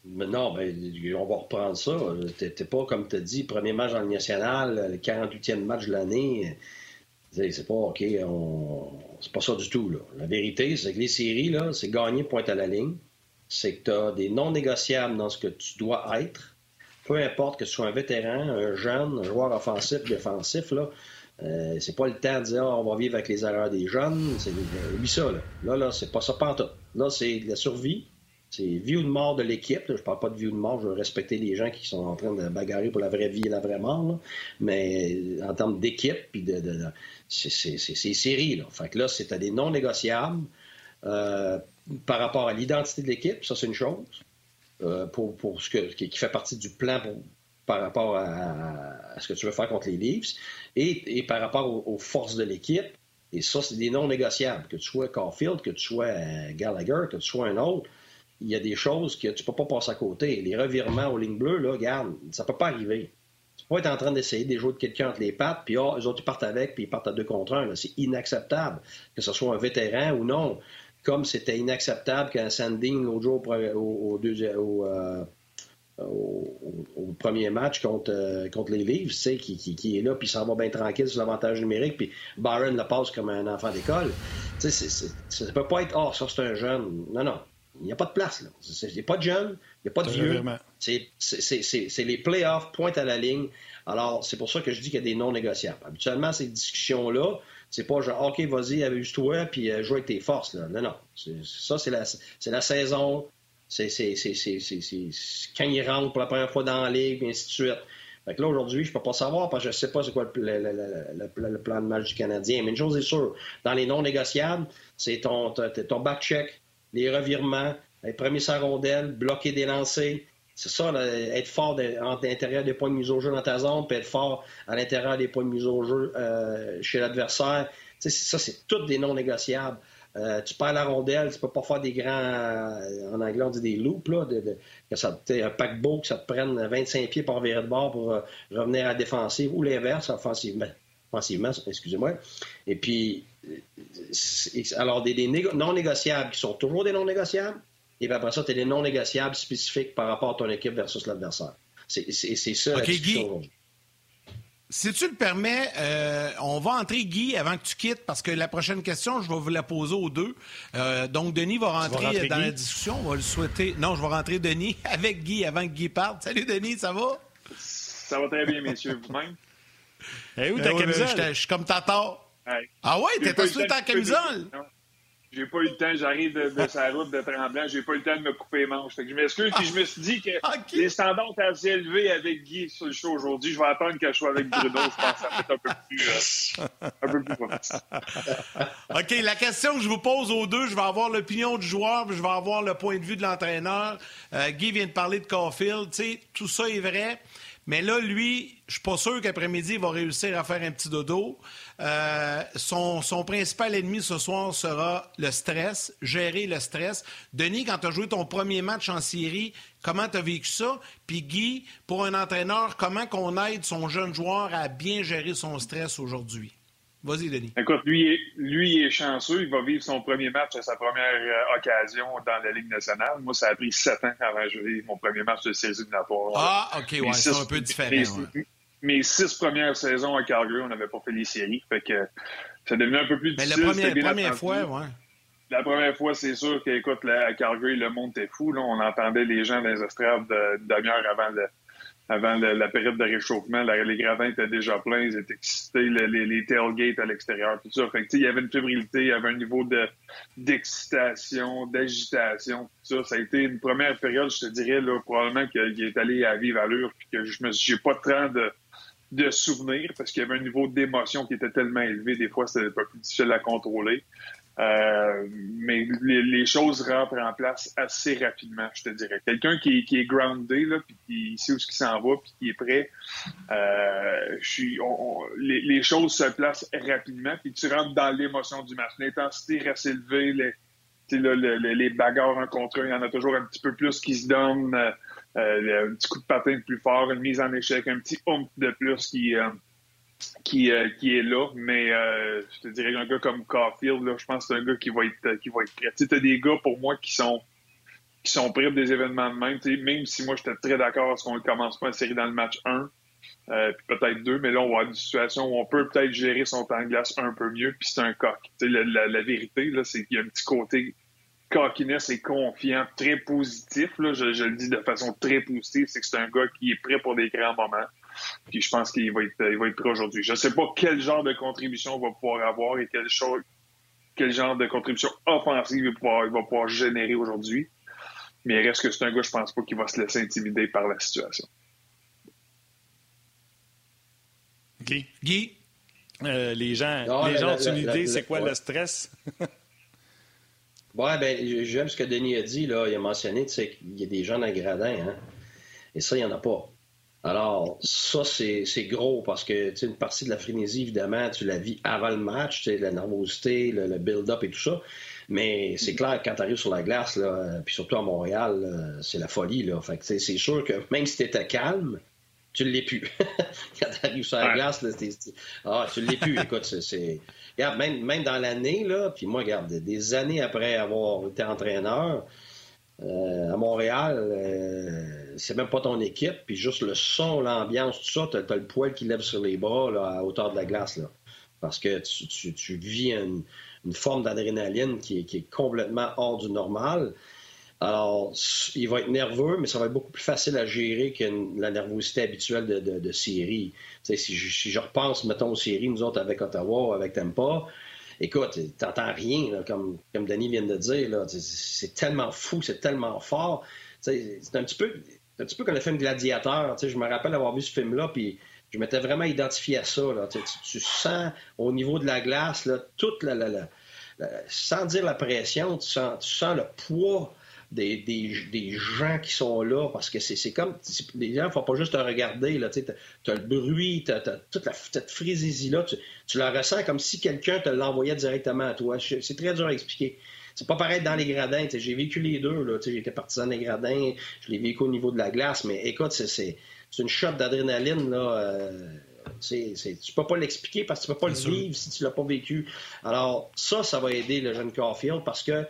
Non, ben, on va reprendre ça. T'es pas, comme tu as dit, premier match le national, le 48e match de l'année. C'est pas OK, c'est pas ça du tout. La vérité, c'est que les séries, c'est gagner pointe à la ligne. C'est que tu as des non négociables dans ce que tu dois être peu importe que ce soit un vétéran, un jeune, un joueur offensif, défensif, là, euh, c'est pas le temps de dire ah, on va vivre avec les erreurs des jeunes. C'est, oublie ça. Là, là, là c'est pas ça tout. Là, c'est la survie. C'est vie ou de mort de l'équipe. Je parle pas de vie ou de mort. Je veux respecter les gens qui sont en train de bagarrer pour la vraie vie et la vraie mort. Mais en termes d'équipe, puis de, c'est, série. Là. Fait que là, c'est des non négociables euh, par rapport à l'identité de l'équipe. Ça, c'est une chose. Euh, pour, ce que, qui, fait partie du plan par rapport à, ce que tu veux faire contre les Leafs et, par rapport aux, forces de l'équipe. Et ça, c'est des non négociables. Que tu sois Caulfield, que tu sois euh, Gallagher, que tu sois un autre, il y a des choses que tu ne peux pas passer à côté. Les revirements aux lignes bleues, là, regarde, ça ne peut pas arriver. Tu peux pas être en train d'essayer de jouer de quelqu'un entre les pattes, puis oh, eux autres, ils partent avec, puis ils partent à deux contre un. C'est inacceptable. Que ce soit un vétéran ou non comme c'était inacceptable qu'un Sanding l'autre jour au, euh, au, premier match contre, euh, contre les Leafs, qui, qui, qui, est là, puis s'en va bien tranquille sur l'avantage numérique, puis Byron le passe comme un enfant d'école. Ça ne peut pas être, oh, ça c'est un jeune. Non, non. Il n'y a pas de place, là. Il n'y a pas de jeune, il n'y a pas de vieux. C'est les playoffs, pointe à la ligne. Alors, c'est pour ça que je dis qu'il y a des non négociables. Habituellement, ces discussions-là, c'est pas genre, OK, vas-y, amuse-toi, puis euh, joue avec tes forces. Là. Non, non. Ça, c'est la, la, saison. C'est quand il rentre pour la première fois dans la ligue, et ainsi de suite. Fait que là, aujourd'hui, je peux pas savoir parce que je sais pas c'est quoi le, plan de match du Canadien. Mais une chose est sûre, dans les non négociables, c'est ton, ton back-check, les revirements, les premiers sans rondelle, bloquer des lancers, c'est ça, être fort à l'intérieur des points de mise au jeu dans ta zone, puis être fort à l'intérieur des points de mise au jeu euh, chez l'adversaire. Ça, c'est tout des non négociables. Euh, tu perds la rondelle, tu peux pas faire des grands, euh, en anglais on dit des loops, là, de, que ça, un paquebot que ça te prenne 25 pieds par virer de bord pour revenir à la défensive, ou l'inverse, offensivement, offensivement excusez-moi. Et puis, alors des non négociables qui sont toujours des non négociables, et puis après ça, tu as des non négociables spécifiques par rapport à ton équipe versus l'adversaire. C'est ça la discussion Si tu le permets, euh, on va entrer Guy avant que tu quittes parce que la prochaine question, je vais vous la poser aux deux. Euh, donc, Denis va rentrer, dans la discussion. On va le souhaiter. Non, je vais rentrer Denis *laughs* avec Guy avant que Guy parte. Salut Denis, ça va? Ça va très bien, messieurs, vous-même? Eh où ta camisole? Je suis comme Tata. Ah ouais, t'es pas ta camisole? J'ai pas eu le temps, j'arrive de, de sa route de Tremblant, j'ai pas eu le temps de me couper les manches. je m'excuse, puis je me suis dit que les standards étaient assez élevés avec Guy sur le show aujourd'hui. Je vais attendre que je sois avec Bruno, je pense que ça va être un peu plus, euh, un peu plus *laughs* OK, la question que je vous pose aux deux, je vais avoir l'opinion du joueur, puis je vais avoir le point de vue de l'entraîneur. Euh, Guy vient de parler de Caulfield, tu sais, tout ça est vrai. Mais là, lui, je suis pas sûr qu'après-midi, il va réussir à faire un petit dodo. Euh, son, principal ennemi ce soir sera le stress, gérer le stress. Denis, quand tu as joué ton premier match en série, comment tu as vécu ça? Puis Guy, pour un entraîneur, comment qu'on aide son jeune joueur à bien gérer son stress aujourd'hui? Vas-y, Denis. Écoute, lui, lui est chanceux. Il va vivre son premier match à sa première euh, occasion dans la Ligue nationale. Moi, ça a pris sept ans avant de jouer mon premier match de série éliminatoire. Ah, OK, ouais, c'est un peu différent. Mes, six premières saisons à Calgary, on n'avait pas fait les séries. Fait que ça devenait un peu plus difficile. Mais la première, fois, ouais. La première fois, c'est sûr qu'écoute, à Calgary, le monde était fou. Là. On entendait les gens dans les estrades de, demi-heure avant le avant la, période de réchauffement. les gradins étaient déjà pleins, ils étaient excités, les, tailgates à l'extérieur, tout ça. Fait il y avait une fébrilité, il y avait un niveau de, d'excitation, d'agitation, tout ça. Ça a été une première période, je te dirais, probablement qu'il est allé à vive allure, puis que je me j'ai pas tant de, de souvenirs parce qu'il y avait un niveau d'émotion qui était tellement élevé, des fois c'était un peu plus difficile à contrôler. Euh, mais les, choses rentrent en place assez rapidement, je te dirais. Quelqu'un qui, est groundé, là, puis qui sait où ce qui s'en va, puis qui est prêt, euh, je suis, les, les, choses se placent rapidement, puis tu rentres dans l'émotion du match. L'intensité reste élevée, les, là, bagarres en contre un, il y en a toujours un petit peu plus qui se donnent, euh, un petit coup de patin plus fort, une mise en échec, un petit oomph de plus qui qui, euh, qui est là, mais euh, je te dirais qu'un gars comme Caulfield, là, je pense que c'est un gars qui va être qui va être prêt. Tu as des gars pour moi qui sont qui sont prêts pour des événements de même. Même si moi j'étais très d'accord à ce qu'on ne commence pas une série dans le match 1, euh, puis peut-être 2, mais là on va avoir une situation où on peut peut-être gérer son temps de glace un peu mieux, puis c'est un coq. La, la, la, vérité, là, c'est qu'il y a un petit côté cockiness et confiant, très positif. Là, je, le dis de façon très positive, c'est que c'est un gars qui est prêt pour des grands moments. Puis je pense qu'il va être, il va être prêt aujourd'hui. Je ne sais pas quel genre de contribution il va pouvoir avoir et quel, quel genre de contribution offensive il va pouvoir, il va pouvoir générer aujourd'hui. Mais il reste que c'est un gars, je pense pas qu'il va se laisser intimider par la situation. Guy? Guy? Euh, les gens, les gens ont une idée, c'est quoi le stress? ouais, ben, j'aime ce que Denis a dit, là. Il a mentionné qu'il y a des gens dans gradin, hein? Et ça, il n'y en a pas. Alors, ça, c'est gros parce que une partie de la frénésie, évidemment, tu la vis avant le match, la nervosité, le, build-up et tout ça. Mais c'est clair que quand tu arrives sur la glace, là, puis surtout à Montréal, c'est la folie. Là. Fait c'est sûr que même si tu étais calme, tu ne l'es plus. *laughs* quand tu arrives sur la glace, là, ah, tu ne l'es plus. Écoute, c'est. Regarde, même, même dans l'année, là, puis moi, regarde, des années après avoir été entraîneur, euh, à Montréal, euh, c'est même pas ton équipe, puis juste le son, l'ambiance, tout ça, t'as as le poil qui lève sur les bras là, à hauteur de la glace. Là, parce que tu, vis une, forme d'adrénaline qui est, complètement hors du normal. Alors, il va être nerveux, mais ça va être beaucoup plus facile à gérer que la nervosité habituelle de, de, série. Si je, repense, mettons, aux séries, nous autres avec Ottawa, avec Tampa, écoute, t'entends rien, comme, comme Denis vient de dire. C'est tellement fou, c'est tellement fort. C'est un petit peu. Un petit peu comme le film Gladiateur. Je me rappelle avoir vu ce film-là, puis je m'étais vraiment identifié à ça. Tu, sens au niveau de la glace toute la, la, sans dire la pression, tu sens, tu sens le poids des, des, gens qui sont là parce que c'est comme les gens ne font pas juste te regarder là tu as, le bruit tu as, toute la, cette frésésie là tu, tu, la ressens comme si quelqu'un te l'envoyait directement à toi. C'est très dur à expliquer. C'est pas pareil dans les gradins j'ai vécu les deux là j'étais partisan des gradins je l'ai vécu au niveau de la glace mais écoute c'est une shot d'adrénaline là euh, c'est, tu peux pas l'expliquer parce que tu peux pas le vivre si tu l'as pas vécu. Alors, ça, ça va aider le jeune Caulfield parce que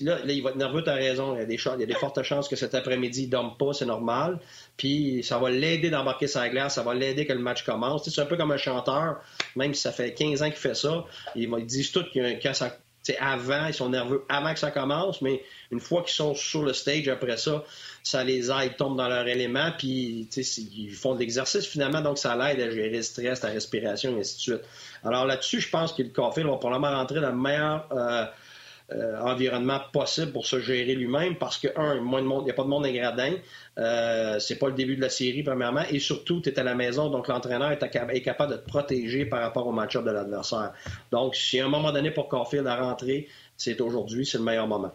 Là, il va être nerveux, tu as raison. Il y a des, il y a des fortes chances que cet après-midi, il ne dorme pas, c'est normal. Puis ça va l'aider d'embarquer sa glace, ça va l'aider que le match commence. c'est un peu comme un chanteur, même si ça fait 15 ans qu'il fait ça. Ils, ils disent tout que ça, avant, ils sont nerveux avant que ça commence, mais une fois qu'ils sont sur le stage après ça, ça les aide, ils tombent dans leur élément, puis ils font de l'exercice finalement, donc ça l'aide à gérer le stress, la respiration, et ainsi de suite. Alors là-dessus, je pense que le café va probablement rentrer dans le meilleur. Euh, euh, environnement possible pour se gérer lui-même parce que, un, il n'y a pas de monde ingradin. Euh, c'est pas le début de la série, premièrement. Et surtout, tu es à la maison, donc l'entraîneur est, capable de te protéger par rapport au match-up de l'adversaire. Donc, si à un moment donné pour Caulfield à rentrer, c'est aujourd'hui, c'est le meilleur moment.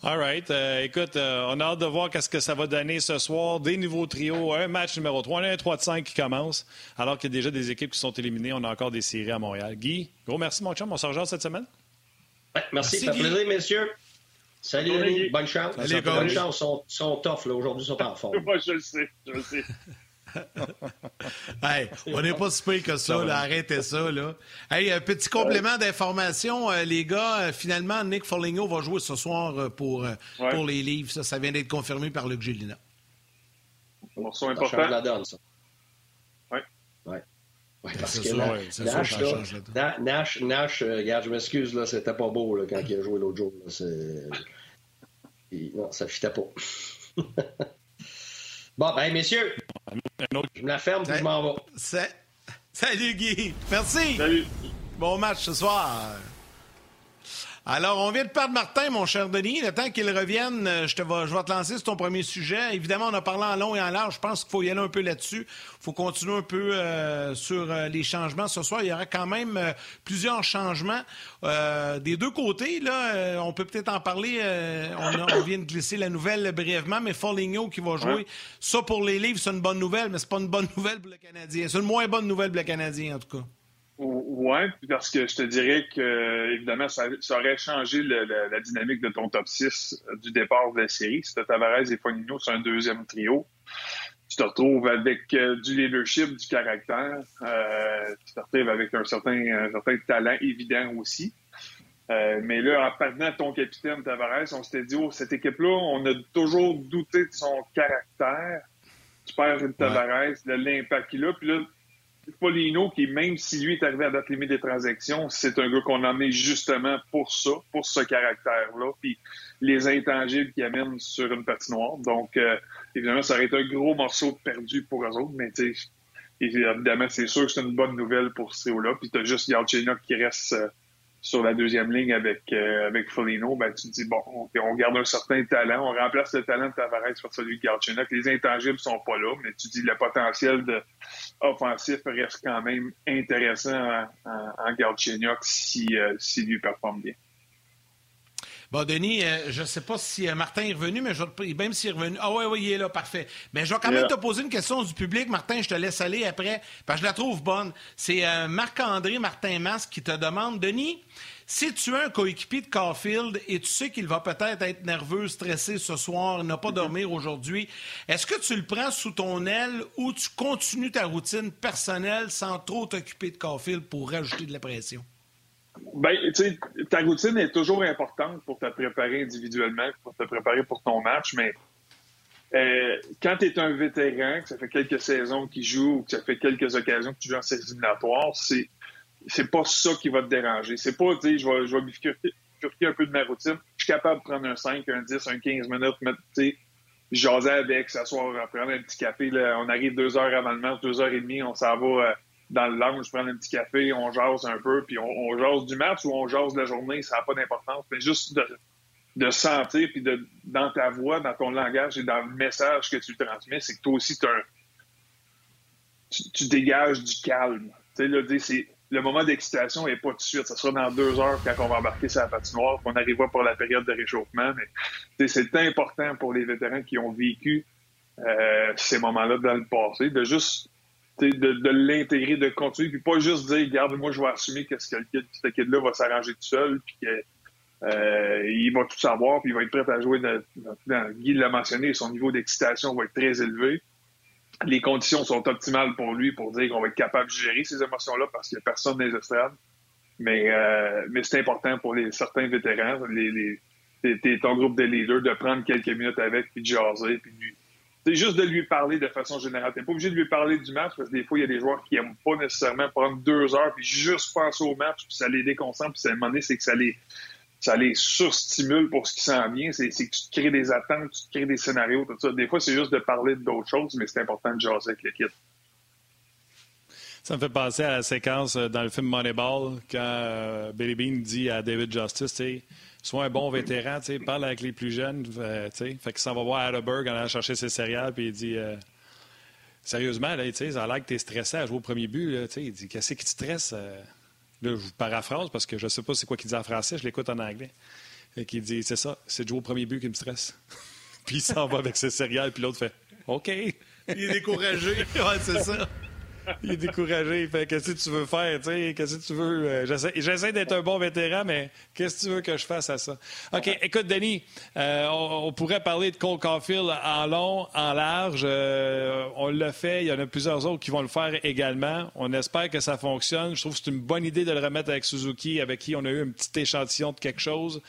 All right. Euh, écoute, euh, on a hâte de voir qu'est-ce que ça va donner ce soir. Des nouveaux trios, un match numéro 3, un 3 de 5 qui commence, alors qu'il y a déjà des équipes qui sont éliminées. On a encore des séries à Montréal. Guy, gros merci, mon chum. On se cette semaine. merci, ça fait plaisir, messieurs. Salut, Denis. Bonne chance. Bonne chance. Ils sont, sont tough, là. Aujourd'hui, ils sont en forme. *laughs* Moi, je le sais. Je le sais. *laughs* *laughs* hey, on n'est pas si pire que ça, là, arrêtez ça. Là. Hey, un petit complément d'information, euh, les gars. Euh, finalement, Nick Foligno va jouer ce soir euh, pour, pour les livres. Ça, ça vient d'être confirmé par Luc Gélina. Morceau important. Ça la donne, ça. Oui. Ouais. Ouais, parce que ça, Nash, là, Nash, Nash, regarde, je m'excuse, là, c'était pas beau là, quand il a joué l'autre jour. Là, *laughs* non, ça fitait pas. *laughs* Bon, ben, messieurs, je me la ferme puis je m'en vais. Salut, Guy. Merci. Salut. Bon match ce soir. Alors, on vient de perdre Martin, mon cher Denis. Le temps qu'il revienne, euh, je, te vais, je vais te lancer sur ton premier sujet. Évidemment, on a parlé en long et en large. Je pense qu'il faut y aller un peu là-dessus. Il faut continuer un peu euh, sur euh, les changements. Ce soir, il y aura quand même plusieurs changements des deux côtés. Là, on peut peut-être en parler. On, vient de glisser la nouvelle brièvement, mais Foligno qui va jouer. Ça, pour les livres, c'est une bonne nouvelle, mais c'est pas une bonne *laughs* nouvelle pour le Canadien. C'est une moins bonne nouvelle pour le Canadien, en tout cas. Oui, parce que je te dirais que, évidemment, ça, aurait changé la dynamique de ton top 6 euh, du départ de la série. C'était Tavares et Fonino sur un deuxième trio. Tu te retrouves avec euh, du leadership, du caractère. Euh, tu te retrouves avec un certain, certain talent évident aussi. mais là, en parlant de ton capitaine Tavares, on s'était dit, oh, cette équipe-là, on a toujours douté de son caractère. Tu perds Tavares, de l'impact qu'il a. Puis là, Paulino, qui même si lui est arrivé à date limite des transactions, c'est un gars qu'on a emmené justement pour ça, pour ce caractère-là, puis les intangibles qu'il amène sur une patinoire. Donc, euh, évidemment, ça aurait été un gros morceau perdu pour eux autres, mais évidemment, c'est sûr que c'est une bonne nouvelle pour ce trio-là. Puis tu as juste Yalchenok qui reste euh, sur la deuxième ligne avec, euh, avec Folino, ben, tu dis, bon, on, garde un certain talent, on remplace le talent de Tavares par celui de Galchenyuk. Les intangibles sont pas là, mais tu dis, le potentiel de, offensif reste quand même intéressant en, en, si, euh, si lui performe bien. Bon, Denis, euh, je ne sais pas si Martin est revenu, mais je vais, même s'il est revenu. Ah oui, oui, il est là, parfait. Mais je vais quand même te poser une question du public. Martin, je te laisse aller après, parce que je la trouve bonne. C'est Marc-André Martin Masque qui te demande, Denis, si tu as un coéquipier de Caulfield et tu sais qu'il va peut-être être nerveux, stressé ce soir, ne pas dormir aujourd'hui, est-ce que tu le prends sous ton aile ou tu continues ta routine personnelle sans trop t'occuper de Caulfield pour rajouter de la pression? Ben, tu sais, ta routine est toujours importante pour te préparer individuellement, pour te préparer pour ton match, mais euh, quand tu es un vétéran, que ça fait quelques saisons qu'il joue ou que ça fait quelques occasions que tu joues en séries c'est c'est pas ça qui va te déranger. C'est pas, tu sais, je vais, je vais bifurquer, un peu de ma routine. Je suis capable de prendre un 5, un 10, un 15 minutes, mettre, tu sais, jaser avec, s'asseoir, prendre un petit café. Là. On arrive deux heures avant le match, deux heures et demie, on s'en va euh, dans le lounge, prendre un petit café, on jase un peu, puis on, on jase du match ou on jase de la journée, ça n'a pas d'importance. Mais juste de, sentir, puis de, dans ta voix, dans ton langage et dans le message que tu transmets, c'est que toi aussi, un, tu, dégages du calme. Tu sais, le moment d'excitation n'est pas tout de suite. Ça sera dans deux heures quand on va embarquer sur la patinoire, qu'on arrivera pour la période de réchauffement. Mais c'est important pour les vétérans qui ont vécu euh, ces moments-là dans le passé, de juste de, de l'intégrer, de continuer, puis pas juste dire, regarde, moi je vais assumer que ce, ce kid-là va s'arranger tout seul, puis qu'il euh, va tout savoir, puis il va être prêt à jouer. Dans, dans, Guy l'a mentionné, son niveau d'excitation va être très élevé les conditions sont optimales pour lui pour dire qu'on va être capable de gérer ces émotions-là parce qu'il n'y a personne dans les estrades. Mais, euh, mais c'est important pour les, certains vétérans, les, les, ton groupe de leaders, de prendre quelques minutes avec, puis de jaser, puis c'est juste de lui parler de façon générale. T'es pas obligé de lui parler du match parce que des fois, il y a des joueurs qui aiment pas nécessairement prendre deux heures puis juste penser au match puis ça les déconcentre puis à un moment donné, c'est que ça les, ça les surstimule pour ce qui s'en vient. C'est que tu te crées des attentes, tu te crées des scénarios, tout ça. Des fois, c'est juste de parler d'autres choses, mais c'est important de jaser avec l'équipe. Ça me fait penser à la séquence euh, dans le film Moneyball quand euh, Billy Bean dit à David Justice, sois un bon vétéran, parle avec les plus jeunes. Euh, fait qu'il s'en va voir Atterberg en allant chercher ses céréales, puis il dit Sérieusement, là, ça a l'air que tu es stressé à jouer au premier but. Là, il dit Qu'est-ce qui te stresse Là, je vous paraphrase parce que je ne sais pas c'est quoi qu'il dit en français, je l'écoute en anglais. Et qu'il dit C'est ça, c'est de jouer au premier but qui me stresse. *laughs* puis il s'en va avec ses céréales, puis l'autre fait OK. Il est découragé. *laughs* ouais, c'est ça. *laughs* il est découragé. Fait Qu'est-ce que tu veux faire Qu'est-ce que tu veux? Euh, J'essaie d'être un bon vétéran, mais qu'est-ce que tu veux que je fasse à ça? OK, écoute, Denis, euh, on, pourrait parler de Cole Caulfield en long, en large. Euh, on l'a fait. Il y en a plusieurs autres qui vont le faire également. On espère que ça fonctionne. Je trouve que c'est une bonne idée de le remettre avec Suzuki, avec qui on a eu un petit échantillon de quelque chose.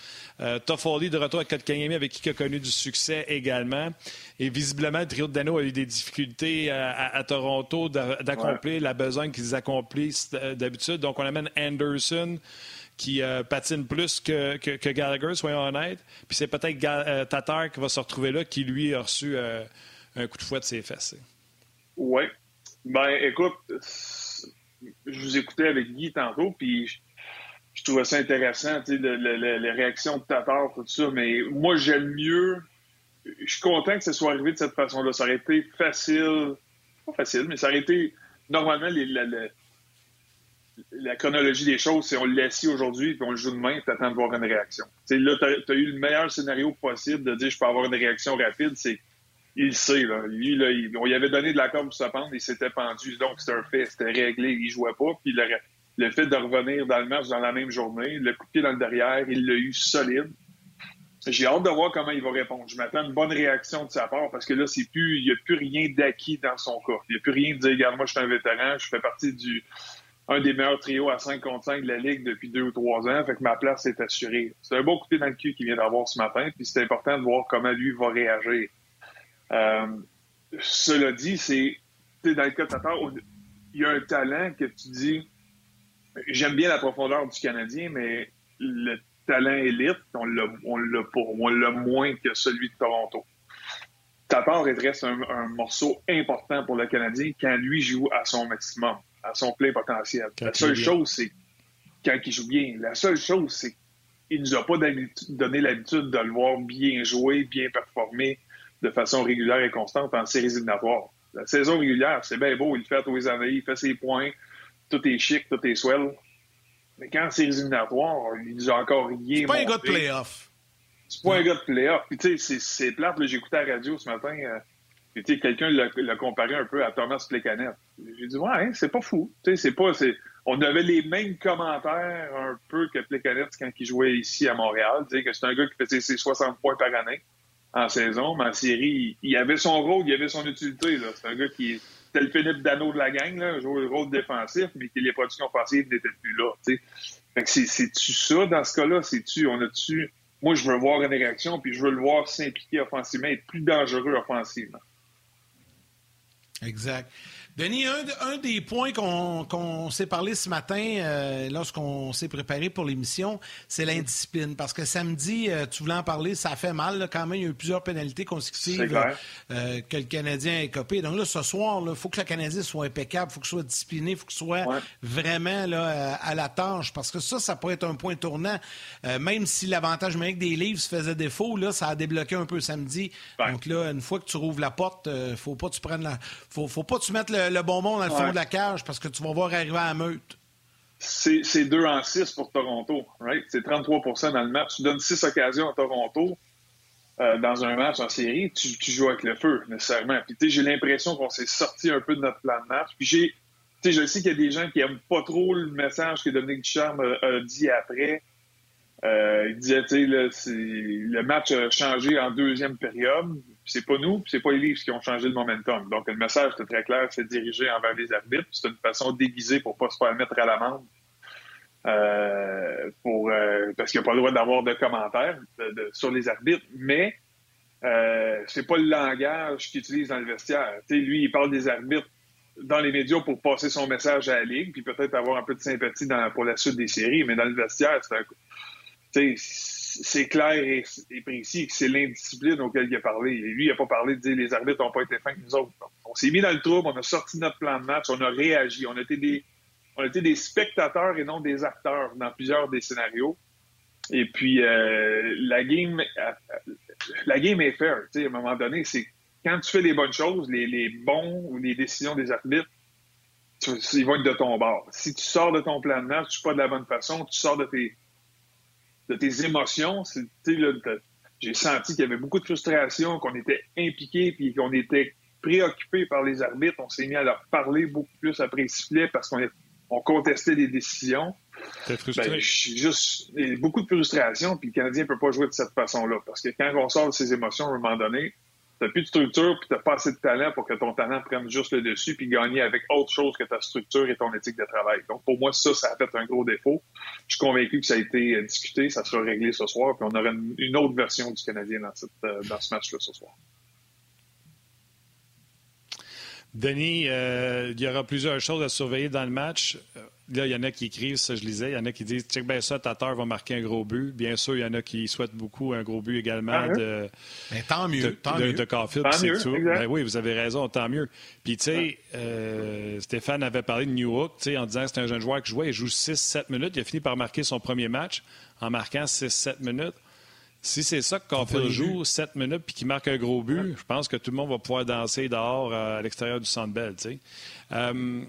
Toffoli de retour avec Kotkaniemi, avec qui il a connu du succès également. Et visiblement, le trio de Dano a eu des difficultés à, Toronto d'accomplir la besogne qu'ils accomplissent euh, d'habitude. Donc, on amène Anderson qui euh, patine plus que, Gallagher, soyons honnêtes. Puis c'est peut-être euh, Tatar qui va se retrouver là, qui lui a reçu un coup de fouet de ses fesses. Oui. Ben, écoute, je vous écoutais avec Guy tantôt, puis je, trouvais ça intéressant, tu sais, les réactions de Tatar, tout ça, mais moi, j'aime mieux. Je suis content que ça soit arrivé de cette façon-là. Ça aurait été facile, pas facile, mais ça aurait été normalement la chronologie des choses, c'est on le laisse aujourd'hui, puis on le joue demain, puis attends de voir une réaction. là, tu as, eu le meilleur scénario possible de dire je peux avoir une réaction rapide, c'est il sait, là. Lui, là, on lui avait donné de la corde pour se pendre, il s'était pendu, donc c'était un fait, c'était réglé, il jouait pas, puis le, fait de revenir dans le match dans la même journée, le coup de pied dans le derrière, il l'a eu solide. J'ai hâte de voir comment il va répondre. Je m'attends à une bonne réaction de sa part parce que là, c'est plus, il n'y a plus rien d'acquis dans son cas. Il n'y a plus rien de dire, regarde, moi, je suis un vétéran, je fais partie du, un des meilleurs trios à 5 contre 5 de la Ligue depuis deux ou trois ans. Fait que ma place est assurée. C'est un beau coup de dans le cul qu'il vient d'avoir ce matin. Puis c'est important de voir comment lui va réagir. Euh, cela dit, c'est dans le cas de Tatar, il y a un talent que tu dis j'aime bien la profondeur du Canadien, mais le talent élite, on l'a pour on l'a moins que celui de Toronto. Tatar reste un, un morceau important pour le Canadien quand lui joue à son maximum à son plein potentiel. la seule chose, c'est quand il joue bien. La seule chose, c'est qu'il nous a pas donné l'habitude de le voir bien jouer, bien performer de façon régulière et constante en séries éliminatoires. La saison régulière, c'est bien beau, il fait tous les années, il fait ses points, tout est chic, tout est swell. Mais quand c'est éliminatoire, il nous a encore rien C'est pas un gars de playoff. C'est pas un gars de playoff. Puis tu sais, c'est plate, j'écoutais à la radio ce matin, euh, quelqu'un l'a comparé un peu à Thomas Plecanet. J'ai dit, ouais, c'est pas fou. C'est pas, on avait les mêmes commentaires un peu que Plecanet quand il jouait ici à Montréal. Que c'est un gars qui faisait ses 60 points par année en saison, mais en série, il, avait son rôle, il avait son utilité. C'est un gars qui était le Philippe Dano de la gang, là, jouait le rôle défensif, mais que les productions offensives n'étaient plus là. C'est-tu ça dans ce cas-là? C'est-tu, on a-tu. Moi, je veux voir une réaction, puis je veux le voir s'impliquer offensivement, être plus dangereux offensivement. Exact. Denis, un, des points qu'on s'est parlé ce matin euh, lorsqu'on s'est préparé pour l'émission, c'est l'indiscipline. Parce que samedi, euh, tu voulais en parler, ça fait mal quand même. Il y a eu plusieurs pénalités consécutives euh, que le Canadien a copé. Donc là, ce soir, il faut que le Canadien soit impeccable, il faut qu'il soit discipliné, il faut qu'il soit vraiment là, à la tâche. Parce que ça, ça pourrait être un point tournant. même si l'avantage numérique des livres se faisait défaut, là, ça a débloqué un peu samedi. Donc là, une fois que tu rouvres la porte, faut pas que tu prennes la. Faut, faut pas que tu mettes le le, bonbon dans le fond de la cage parce que tu vas voir arriver à la meute. C'est 2 en 6 pour Toronto, right? C'est 33% dans le match. Tu donnes 6 occasions à Toronto euh, dans un match en série, tu, joues avec le feu, nécessairement. Puis, j'ai l'impression qu'on s'est sorti un peu de notre plan de match. Puis, j'ai, je sais qu'il y a des gens qui n'aiment pas trop le message que Dominique Ducharme a dit après. Euh, il disait, tu sais, le match a changé en deuxième période. C'est pas nous, c'est pas les livres qui ont changé le momentum. Donc, le message était très clair, c'est dirigé envers les arbitres. C'est une façon déguisée pour pas se faire mettre à l'amende. Euh, pour euh, parce qu'il n'y a pas le droit d'avoir de commentaires sur les arbitres, mais euh, c'est pas le langage qu'il utilise dans le vestiaire. lui, il parle des arbitres dans les médias pour passer son message à la Ligue, puis peut-être avoir un peu de sympathie pour la suite des séries, mais dans le vestiaire, c'est un c'est clair et, précis que c'est l'indiscipline auquel il a parlé. Et lui, il n'a pas parlé de dire les arbitres n'ont pas été fins que nous autres. On s'est mis dans le trouble, on a sorti notre plan de match, on a réagi, on a été des, spectateurs et non des acteurs dans plusieurs des scénarios. Et puis euh, la game, la game est fair. À un moment donné, c'est quand tu fais les bonnes choses, les, les bons ou les décisions des arbitres, ils vont être de ton bord. Si tu sors de ton plan de match, tu pas de la bonne façon, tu sors de tes de tes émotions. J'ai senti qu'il y avait beaucoup de frustration, qu'on était impliqué, puis qu'on était préoccupé par les arbitres. On s'est mis à leur parler beaucoup plus après sifflet parce qu'on on contestait des décisions. T'es frustré? Ben, juste beaucoup de frustration, puis le Canadien ne peut pas jouer de cette façon-là. Parce que quand on sort de ses émotions à un moment donné, n'as plus de structure, puis n'as pas assez de talent pour que ton talent prenne juste le dessus, puis gagner avec autre chose que ta structure et ton éthique de travail. Donc, pour moi, ça, ça a fait un gros défaut. Je suis convaincu que ça a été euh, discuté, ça sera réglé ce soir, puis on aura une, autre version du Canadien dans, euh, dans ce match-là ce soir. Denis, euh, il y aura plusieurs choses à surveiller dans le match. Là, il y en a qui écrivent, ça je lisais, il y en a qui disent check bien ça, Tatar va marquer un gros but. Bien sûr, il y en a qui souhaitent beaucoup un gros but également ah, de, Mais tant mieux, de, tant de, mieux. de Caulfield. Tant mieux, tout. Ben oui, vous avez raison, tant mieux. Puis, tu sais, euh, Stéphane avait parlé de Newhook en disant que c'est un jeune joueur qui jouait, il joue 6-7 minutes. Il a fini par marquer son premier match en marquant 6-7 minutes. Si c'est ça que Caulfield joue, 7 minutes, puis qu'il marque un gros but, je pense que tout le monde va pouvoir danser dehors euh, à l'extérieur du Centre Bell. Euh,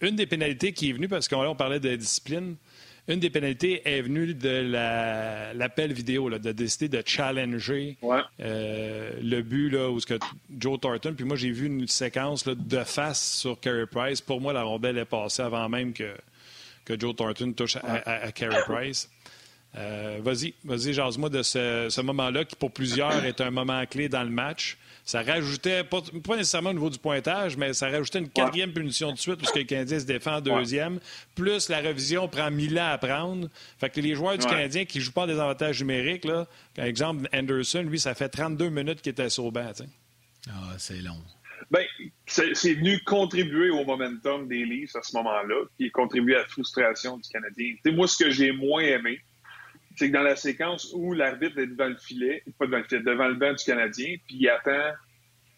une des pénalités qui est venue, parce qu'on parlait de discipline, une des pénalités est venue de l'appel vidéo, de décider de challenger euh, le but là, où ce que Joe Thornton. Puis moi, j'ai vu une séquence de face sur Carey Price. Pour moi, la rondelle est passée avant même que, que Joe Thornton touche à, à Carey Price. Euh, vas-y, vas-y, jase-moi de ce, moment-là qui, pour plusieurs, est un moment clé dans le match. Ça rajoutait, pas, nécessairement au niveau du pointage, mais ça rajoutait une quatrième punition de suite puisque le Canadien se défend en deuxième. Plus la révision prend mille ans à prendre. Fait que les joueurs du Canadien qui ne jouent pas des avantages numériques, là, par exemple, Anderson, lui, ça fait 32 minutes qu'il était banc. Ah, c'est long. Ben, c'est venu contribuer au momentum des Leafs à ce moment-là, qui contribué à la frustration du Canadien. moi, ce que j'ai moins aimé, c'est que dans la séquence où l'arbitre est devant le filet, pas devant le filet, devant le banc du Canadien, puis il attend,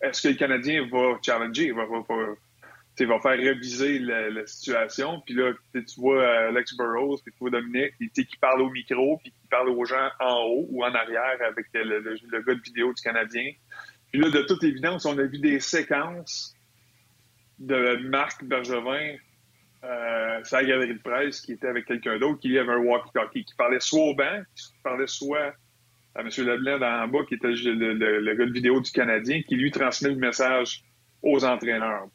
est-ce que le Canadien va challenger, va, va, va, faire réviser la, situation, puis là, tu vois euh, Alex Burrows, puis tu vois Dominique, qui parle au micro, puis qui parle aux gens en haut ou en arrière avec le, le gars de vidéo du Canadien. Puis là, de toute évidence, on a vu des séquences de Marc Bergevin euh, sa galerie de presse qui était avec quelqu'un d'autre, qui avait un walkie-talkie, qui parlait soit au banc, qui parlait soit à M. Leblanc en bas, qui était le, gars de vidéo du Canadien, qui lui transmet le message aux entraîneurs.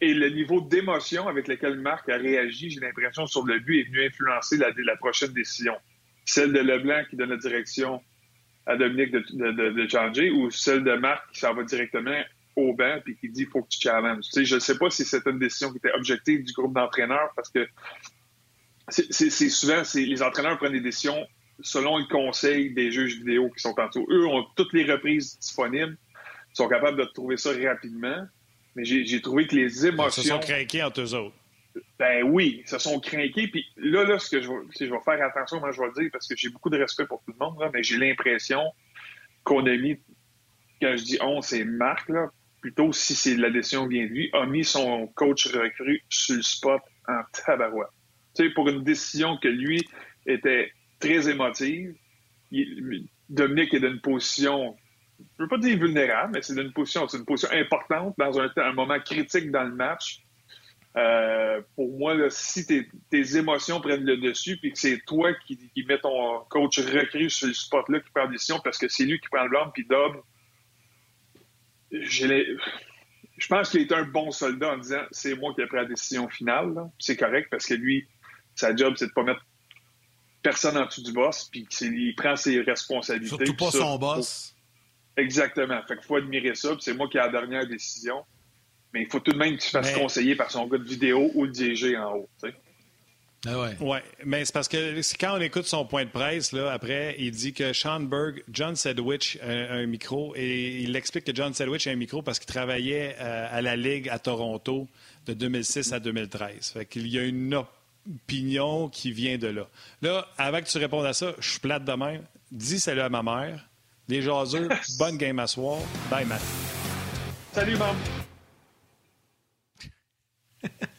Et le niveau d'émotion avec lequel Marc a réagi, j'ai l'impression, sur le but est venu influencer la, prochaine décision. Celle de Leblanc qui donne la direction à Dominique de, de changer ou celle de Marc qui s'en va directement au banc puis qui dit faut que tu challenges. Tu sais, je ne sais pas si c'était une décision qui était objective du groupe d'entraîneurs parce que c'est souvent les entraîneurs prennent des décisions selon le conseil des juges vidéo qui sont en dessous. Eux ont toutes les reprises disponibles, sont capables de trouver ça rapidement. Mais j'ai trouvé que les émotions. Ils se sont craqués entre eux autres. Ben oui, ils se sont craqués. Puis là, là, ce que je vais, je vais faire attention, moi je vais le dire, parce que j'ai beaucoup de respect pour tout le monde, là, mais j'ai l'impression qu'on a mis, quand je dis on, c'est Marc, là, plutôt si c'est la décision vient de lui, a mis son coach recru sur le spot en tabarouette. Tu sais, pour une décision que lui était très émotive, Dominique est dans une position, je veux pas dire vulnérable, mais c'est une position, c'est une position importante dans un, moment critique dans le match. Euh, pour moi, si tes, émotions prennent le dessus, puis que c'est toi qui, mets ton coach recru sur le spot-là qui prend la décision parce que c'est lui qui prend le blanc, puis Dom, je pense qu'il est un bon soldat en disant c'est moi qui ai pris la décision finale. C'est correct parce que lui, sa job, c'est de pas mettre personne en dessous du boss, puis il prend ses responsabilités. Surtout pas son boss. Exactement. Fait qu'il faut admirer ça, c'est moi qui ai la dernière décision. Mais il faut tout de même qu'il se fasse conseiller par son gars de vidéo ou le DG en haut. Ah ouais. ouais. mais c'est parce que quand on écoute son point de presse, là, après, il dit que John Sedwich a un micro et il explique que John Sedwich a un micro parce qu'il travaillait euh, à la Ligue à Toronto de 2006 à 2013. Fait qu'il y a une opinion qui vient de là. Là, avant que tu répondes à ça, je suis plate de même. Dis salut à ma mère. Les jaseux, *laughs* bonne game à soir. Bye, Matt. Salut, maman. *laughs*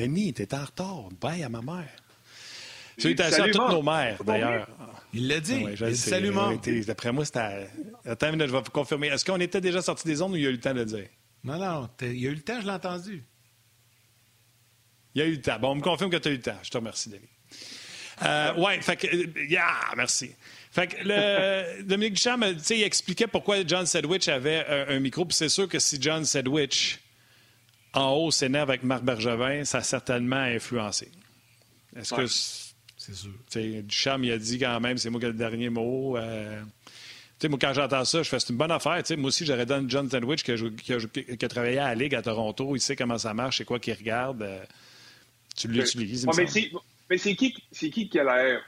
Denis, t'es en retard. Bye à ma mère. Salutations à toutes nos mères, d'ailleurs. Il l'a dit. Ouais, il salut, D'après moi, c'était. Attends je vais vous confirmer. Est-ce qu'on était déjà sorti des ondes ou il y a eu le temps de le dire? Non, non. Il y a eu le temps, je l'ai entendu. Il y a eu le temps. Bon, on me confirme que tu as eu le temps. Je te remercie, Denis. Euh, ouais, fait que. Yeah, merci. Fait que le, *laughs* Dominique Duchamp, il expliquait pourquoi John Sedwich avait un, un micro. Puis c'est sûr que si John Sedwich en haut s'énerve avec Marc Bergevin, ça a certainement influencé. Est-ce que. C'est sûr. Duchamp, il a dit quand même, c'est moi qui ai le dernier mot. Euh, moi, quand j'entends ça, je fais c'est une bonne affaire. moi aussi, j'aurais donné John Sandwich qui a, travaillé à la Ligue à Toronto. Il sait comment ça marche, c'est quoi qu'il regarde. Euh, tu l'utilises. mais c'est qui, qui qui a l'air.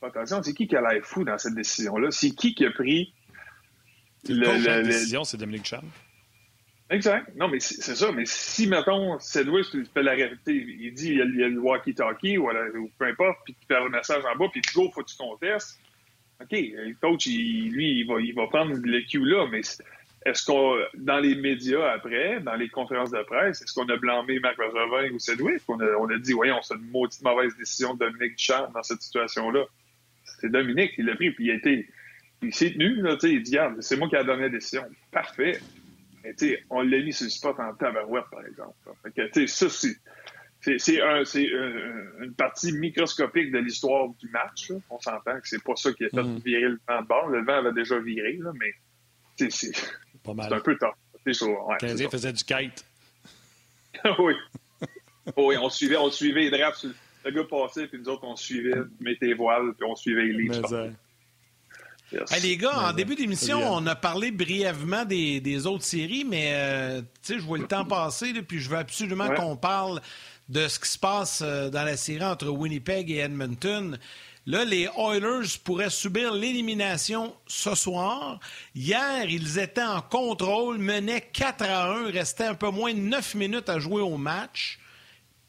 Attention, c'est qui qui a l'air fou dans cette décision-là? C'est qui qui a pris. Le, la décision, c'est Dominique Duchamp. Exact. Non, mais c'est ça. Mais si, mettons, Sedwick fait la réalité, il dit il y a, le walkie-talkie ou, peu importe, puis il fait le message en bas, puis go, faut que tu contestes. OK, le coach, lui, il va, il va prendre le cue là, mais est-ce qu'on, dans les médias après, dans les conférences de presse, est-ce qu'on a blâmé Marc Bergevin ou Sedwick? On a, on a dit, voyons, c'est une maudite mauvaise décision de Dominique Duchamp dans cette situation-là. C'est Dominique qui l'a pris, puis il a été, il s'est tenu, là, tu sais, il dit, c'est moi qui ai donné la décision. Parfait. Mais, tu sais, on l'a mis sur le spot en tabarouette, par exemple. Fait que, tu sais, ça, c'est, c'est un, une partie microscopique de l'histoire du match. Là. On s'entend que c'est pas ça qui a fait mm. virer le vent de bord. Le vent avait déjà viré, là, mais *laughs* c'est un peu tard. Ouais, Le faisait du kite. *laughs* oui. oui, on suivait, on suivait les draps. Le gars passait, puis nous autres, on suivait, mettait les voiles, puis on suivait les les gars, en début d'émission, on a parlé brièvement des, des autres séries, mais euh, je vois le temps *laughs* passer, puis je veux absolument qu'on parle de ce qui se passe euh, dans la série entre Winnipeg et Edmonton. Là, les Oilers pourraient subir l'élimination ce soir. Hier, ils étaient en contrôle, menaient 4 à 1, restait un peu moins de 9 minutes à jouer au match.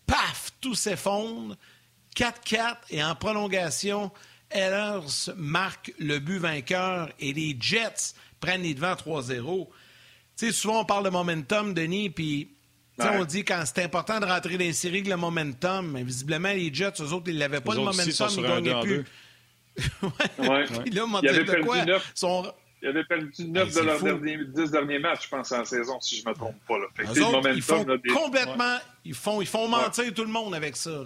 Paf, tout s'effondre. 4-4 et en prolongation, Ehlers marque le but vainqueur et les Jets prennent les devants 3-0. Tu sais, souvent on parle de momentum, Denis, puis on dit quand c'est important de rentrer dans les séries que le momentum, mais visiblement, les Jets, eux autres, ils n'avaient pas le momentum, ils gagnaient plus. *laughs* ouais. Puis là, il avait perdu quoi? 9. Son... Il avait perdu 9 de leurs derniers, 10 derniers matchs, je pense, en saison, si je ne me trompe pas. Là. Fait autres, momentum, ils font là, des... complètement... Ils font, ils font mentir tout le monde avec ça.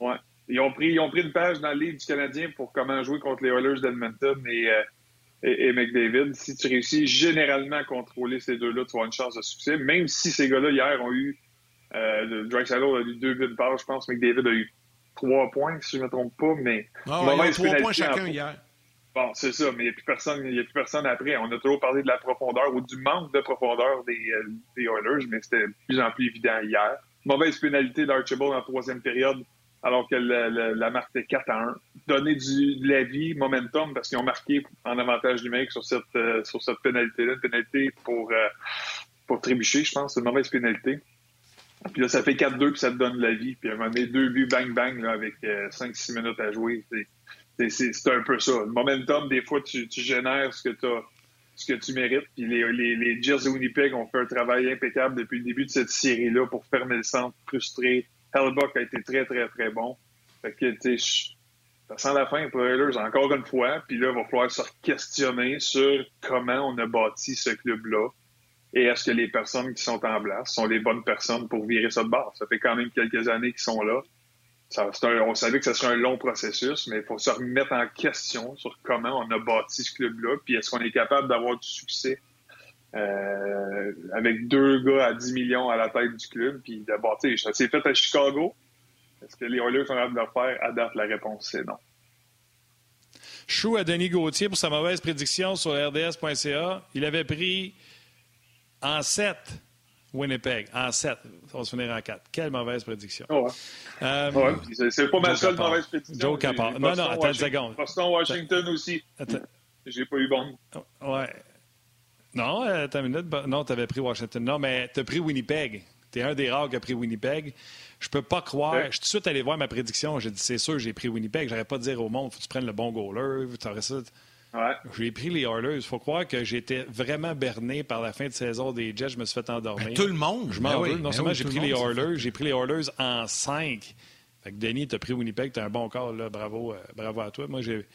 Oui. Ils ont, pris, ils ont pris une page dans le livre du Canadien pour comment jouer contre les Oilers d'Edmonton et... Euh, et, McDavid, si tu réussis généralement à contrôler ces deux-là, tu avoir une chance de succès. Même si ces gars-là, hier, ont eu. Euh, Drexler a eu deux buts de part, je pense. McDavid a eu trois points, si je ne me trompe pas. Mais ah, ouais, trois points chacun hier. Bon, c'est ça, mais il n'y a plus personne, il a plus personne après. On a toujours parlé de la profondeur ou du manque de profondeur des, euh, des Oilers, mais c'était de plus en plus évident hier. Mauvaise pénalité d'Archibald en troisième période alors que la marque était 4 à 1. Donner du, de la vie, momentum, parce qu'ils ont marqué en avantage numérique sur cette, euh, sur cette pénalité-là, une pénalité pour, euh, pour trébucher, je pense, c'est une mauvaise pénalité. Puis là, ça fait 4-2, puis ça te donne de la vie. Puis à un moment donné, deux buts bang-bang là, avec 5-6 euh, minutes à jouer. C'est un peu ça. Le momentum, des fois, tu, tu génères ce que tu ce que tu mérites. Puis les, les, les Jets Winnipeg ont fait un travail impeccable depuis le début de cette série-là pour fermer le centre, frustré, Hellbuck a été très, très, très bon. Fait que, tu sais, ça sent la fin pour Oilers encore une fois. Puis là, il va falloir se questionner sur comment on a bâti ce club-là. Et est-ce que les personnes qui sont en place sont les bonnes personnes pour virer de bord? Ça fait quand même quelques années qu'ils sont là. Ça, on savait que ce serait un long processus, mais il faut se remettre en question sur comment on a bâti ce club-là, puis est-ce qu'on est capable d'avoir du succès euh, avec deux gars à 10 millions à la tête du club. Puis d'abord, tu sais, ça s'est fait à Chicago. Est-ce que les Oilers sont capables de le faire? À date, la réponse, c'est non. Chou à Denis Gauthier pour sa mauvaise prédiction sur RDS.ca. Il avait pris en 7 Winnipeg. En 7. On va se finir en 4. Quelle mauvaise prédiction. Oh ouais. Euh, c'est pas ma seule mauvaise prédiction. Joe Capard. Non, non, attends une seconde. Boston, Washington aussi. J'ai pas eu bon. Ouais. Non, euh, une minute. Non, tu avais pris Washington. Non, mais tu as pris Winnipeg. Tu es un des rares qui a pris Winnipeg. Je peux pas croire. Je suis tout de suite allé voir ma prédiction. J'ai dit, c'est sûr, j'ai pris Winnipeg. J'aurais pas dire au monde, faut que tu prennes le bon goaler. Ça. Ouais. J'ai pris les Oilers. Il faut croire que j'étais vraiment berné par la fin de saison des Jets. Je me suis fait endormir. Ben, tout le monde. Je m'en ben veux. non ben seulement j'ai pris les Oilers, j'ai pris les Oilers en 5. Fait que Denis, tu as pris Winnipeg, tu as un bon corps, là. Bravo, euh, bravo à toi. Moi, j'ai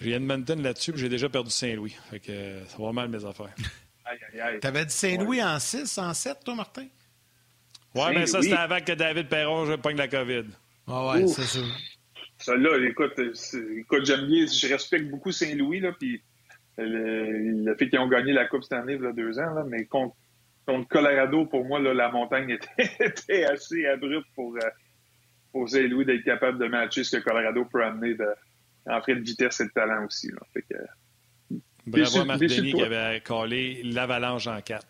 Edmonton là-dessus, j'ai déjà perdu Saint-Louis. Fait que euh, ça va mal mes affaires. *laughs* T'avais dit Saint-Louis en 6, en 7, toi, Martin? Oui, mais ça, c'était avant que David Perron je pogne la COVID. Ah ouais, c'est sûr. Ça, là, écoute, écoute j'aime bien, je respecte beaucoup Saint-Louis, là, puis le, fait qu'ils ont gagné la Coupe cette année, il y a deux ans, là, mais contre, contre, Colorado, pour moi, là, la montagne était, *laughs* assez abrupte pour, euh, pour Saint-Louis d'être capable de matcher ce que Colorado peut amener de, en fait de vitesse et de talent aussi. Là. Fait que, Bravo à Marc Denis qui avait collé l'avalanche en quatre.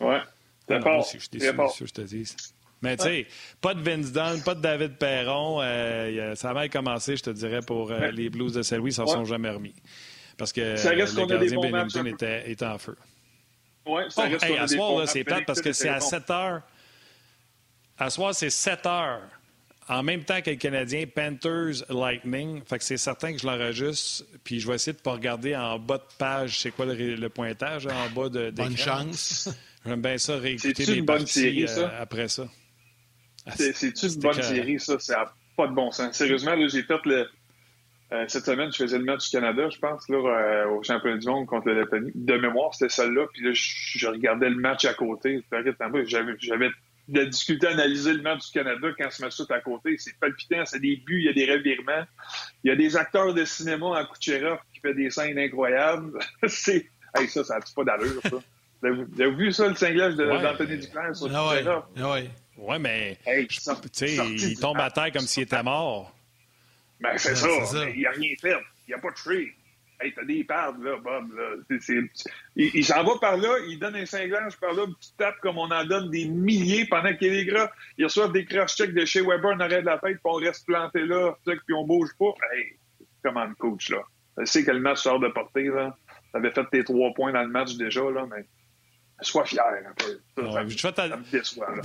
Ouais. C'est fort. Je suis déçu, je te dis. Mais tu sais, pas de Vince Dunn, pas de David Perron. Euh, ça a mal commencé, je te dirais, pour euh, les Blues de Saint-Louis. Ils s'en sont jamais remis. Parce que ça reste le gardien Bennington était, était, en feu. Oui, ça oh, à soir, c'est plate parce que c'est à 7 heures. À soir, c'est 7 heures. En même temps que le Canadien, Panthers Lightning. Fait que c'est certain que je l'enregistre. Puis je vais essayer de ne pas regarder en bas de page, c'est quoi le, pointage, hein, en bas de Bonne chance. *laughs* J'aime bien ça, réécouter mes une bonne série, ça? Euh, après ça. Ah, c'est-tu une bonne série, ça? Ça n'a pas de bon sens. Sérieusement, j'ai fait le... Euh, cette semaine, je faisais le match du Canada, je pense, là, euh, au championnat du monde contre le Lettonie. De mémoire, c'était celle-là. Puis là, je, regardais le match à côté. J'avais de la difficulté à analyser le match du Canada quand se met tout à côté. C'est palpitant, c'est des buts, il y a des revirements. Il y a des acteurs de cinéma en Kucherov qui fait des scènes incroyables. *laughs* c'est. Hey, ça, ça n'a pas d'allure, ça? Vous avez vu ça, le cinglage d'Anthony ouais. Duclair sur ah ouais. Ah ouais. ouais, mais hey, il tombe à terre comme s'il était mort. Ben, c'est ça. Il n'a rien fait. Il n'a pas tué. Hey, t'as des pads, là, Bob. Là. Il, s'en va par là, il donne un cinglage par là, une petite tape comme on en donne des milliers pendant qu'il des gras. Ils reçoivent des cross-checks de chez Weber en arrêt de la tête, puis on reste planté là, puis on bouge pas. Hey, comment coach, là? Je sais que le match sort de portée, là. T'avais fait tes trois points dans le match déjà, là, mais sois fier un peu.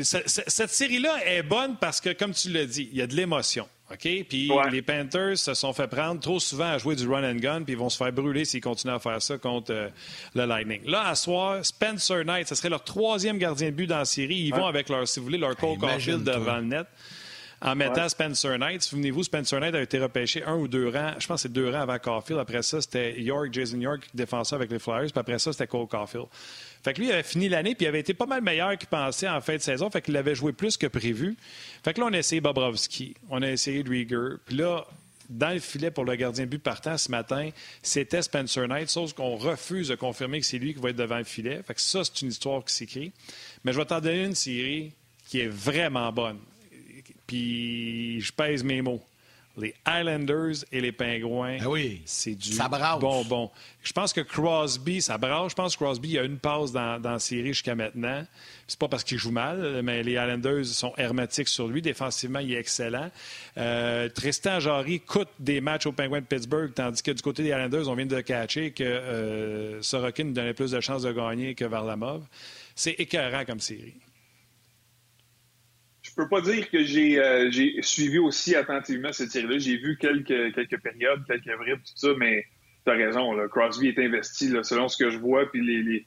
Cette série-là est bonne parce que, comme tu l'as dit, il y a de l'émotion. OK? Puis les Panthers se sont fait prendre trop souvent à jouer du run and gun, puis ils vont se faire brûler s'ils continuent à faire ça contre euh, le Lightning. Là, à soir, Spencer Knight, ce serait leur troisième gardien de but dans la série. Ils vont avec leur, si vous voulez, leur Cole Caulfield devant le net en mettant Spencer Knight. Souvenez-vous, Spencer Knight a été repêché un ou deux rangs, je pense que c'est deux rangs avant Caulfield. Après ça, c'était York, Jason York, défenseur avec les Flyers. Puis après ça, c'était Cole Caulfield. Fait que lui, il avait fini l'année, puis il avait été pas mal meilleur qu'il pensait en fin de saison. Fait qu'il avait joué plus que prévu. Fait que là, on a essayé Bobrovski, on a essayé Rieger. Puis là, dans le filet pour le gardien but partant ce matin, c'était Spencer Knight, sauf qu'on refuse de confirmer que c'est lui qui va être devant le filet. Fait que ça, c'est une histoire qui s'écrit. Mais je vais t'en donner une série qui est vraiment bonne. Puis je pèse mes mots les Islanders et les Pingouins, ben oui, c'est du bonbon. Je pense que Crosby, ça brasse. Je pense que Crosby a une passe dans, dans la série jusqu'à maintenant. C'est pas parce qu'il joue mal, mais les Islanders sont hermétiques sur lui. Défensivement, il est excellent. Euh, Tristan Jarry coûte des matchs aux Pingouins de Pittsburgh, tandis que du côté des Islanders, on vient de catcher que euh, Sorokin donnait plus de chances de gagner que Varlamov. C'est écœurant comme série je peux pas dire que euh, j'ai suivi aussi attentivement cette série-là. J'ai vu quelques, quelques périodes, quelques bribes, tout ça, mais tu as raison. Là, Crosby est investi là, selon ce que je vois, puis les, les,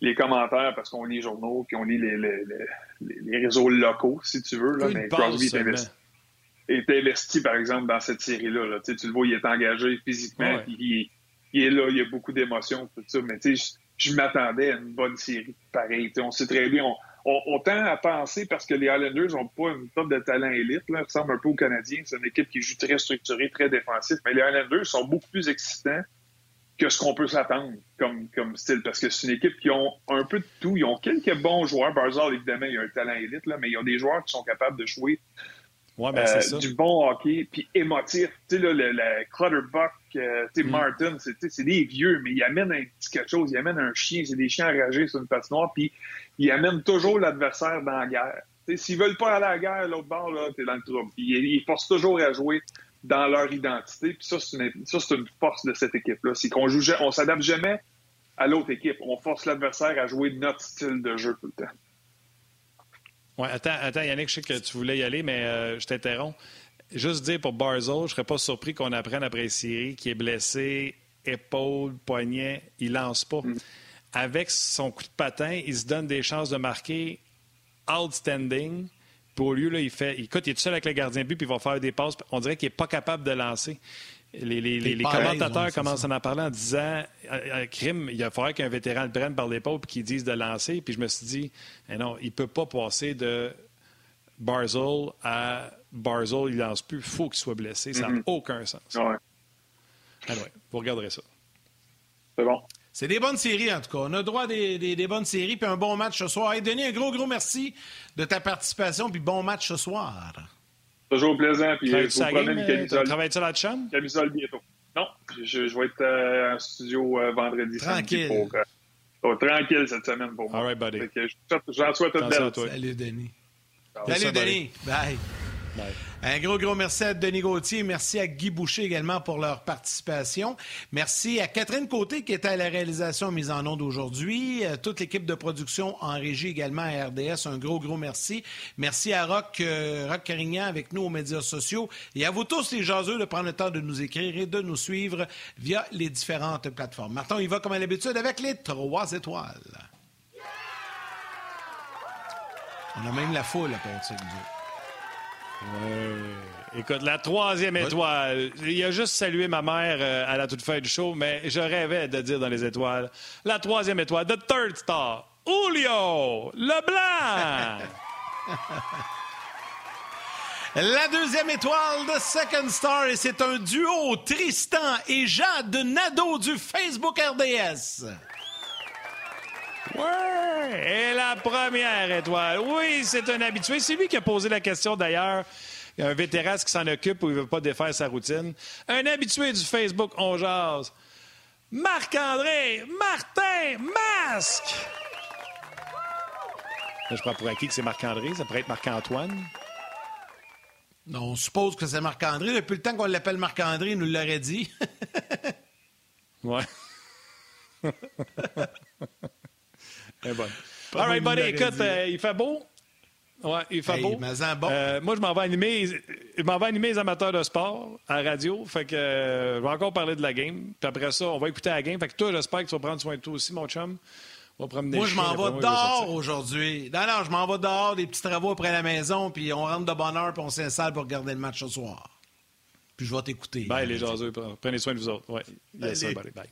les commentaires, parce qu'on lit les journaux, puis on lit les, les, les, réseaux locaux, si tu veux. Là, mais Crosby est investi, est investi, par exemple, dans cette série-là. Là. Tu, le vois, il est engagé physiquement, il, il, est là, il y a beaucoup d'émotions, tout ça. Mais tu sais, je, je m'attendais à une bonne série. Pareil, on sait très bien, on, on, tend à penser, parce que les Islanders n'ont pas une sorte de talent élite, là, ressemble un peu aux Canadiens, c'est une équipe qui joue très structurée, très défensif, mais les Islanders sont beaucoup plus excitants que ce qu'on peut s'attendre comme, comme style, parce que c'est une équipe qui ont un peu de tout. Ils ont quelques bons joueurs. Barzal, évidemment, il a un talent élite, là, mais ils ont des joueurs qui sont capables de jouer ben, euh, du bon hockey, puis émotif. Tu sais, le, le Clutterbuck, euh, mm. Martin, c'est des vieux, mais ils amènent un petit quelque chose. Ils amènent un chien. C'est des chiens enragés sur une patinoire, puis ils amènent toujours l'adversaire dans la guerre. S'ils veulent pas aller à la guerre, l'autre bord, là, t'es dans le trouble. Ils, ils, forcent toujours à jouer dans leur identité. Puis ça, c'est une, ça, c'est une force de cette équipe-là. C'est qu'on joue, on s'adapte jamais à l'autre équipe. On force l'adversaire à jouer notre style de jeu tout le temps. Ouais, attends, attends, Yannick, je sais que tu voulais y aller, mais euh, je t'interromps. Juste dire pour Barzell, je serais pas surpris qu'on apprenne après série qu'il est blessé, épaule, poignet, il lance pas. Mm avec son coup de patin, il se donne des chances de marquer outstanding. Puis au lieu, là, il fait. Écoute, il est tout seul avec le gardien de but, puis il va faire des passes. On dirait qu'il n'est pas capable de lancer. Les, commentateurs commencent à en parler en disant euh, crime, il va falloir qu'un vétéran le prenne par l'épaule et qu'il dise de lancer. Puis je me suis dit, eh non, il ne peut pas passer de Barzell à Barzell, il lance plus. Il faut qu'il soit blessé. Ça n'a mm-hmm. aucun sens. Ouais. vous regarderez ça. C'est bon. C'est des bonnes séries, en tout cas. On a droit à des, bonnes séries, puis un bon match ce soir. Hey, Denis, un gros, gros merci de ta participation, puis bon match ce soir. Toujours plaisant, puis euh, vous promener une camisole. Travailles-tu la chambre? Camisole bientôt. Non, je, vais être euh, en studio euh, vendredi. Tranquille. Pour, oh, tranquille cette semaine pour moi. All right, buddy. J'en souhaite une belle. Salut, Denis. Salut, Denis. Bye. Un gros, gros merci à Denis Gauthier. Merci à Guy Boucher également pour leur participation. Merci à Catherine Côté qui était à la réalisation mise en onde aujourd'hui. Euh, toute l'équipe de production en régie également à RDS. Un gros, gros merci. Merci à Rock, euh, Rock Carignan avec nous aux médias sociaux. Et à vous tous, les jaseux, de prendre le temps de nous écrire et de nous suivre via les différentes plateformes. Martin, il va comme à l'habitude avec les trois étoiles. On a même la foule à partir de Écoute, la troisième étoile. Il a juste salué ma mère euh, à la toute fin du show, mais je rêvais de dire dans les étoiles. La troisième étoile, The Third Star, Julio Leblanc. *laughs* La deuxième étoile de Second Star, et c'est un duo Tristan et Jean de Nadeau du Facebook RDS. Ouais! Et la première étoile. Oui, c'est un habitué. C'est lui qui a posé la question d'ailleurs. Il y a un vétéran qui s'en occupe ou il ne veut pas défaire sa routine. Un habitué du Facebook On Jase. Marc-André Martin Masque. je prends pour acquis que c'est Marc-André. Ça pourrait être Marc-Antoine. Non, on suppose que c'est Marc-André. Depuis le temps qu'on l'appelle Marc-André, il nous l'aurait dit. *laughs* ouais. *laughs* Eh bon. All right, buddy, écoute, euh, il fait beau. Ouais, il fait beau. Euh, moi, je m'en vais animer, je m'en vais animer les amateurs de sport à radio. Fait que euh, je vais encore parler de la game. Puis après ça, on va écouter la game. Fait que toi, j'espère que tu vas prendre soin de toi aussi, mon chum. On va moi, je m'en vais dehors aujourd'hui. Non, non, je m'en vais dehors, des petits travaux après la maison, puis on rentre de bonne heure, puis on s'installe pour regarder le match ce soir. Puis je vais t'écouter. Bye, les jaseux. Prenez soin de vous autres. Ouais. Yes, bye.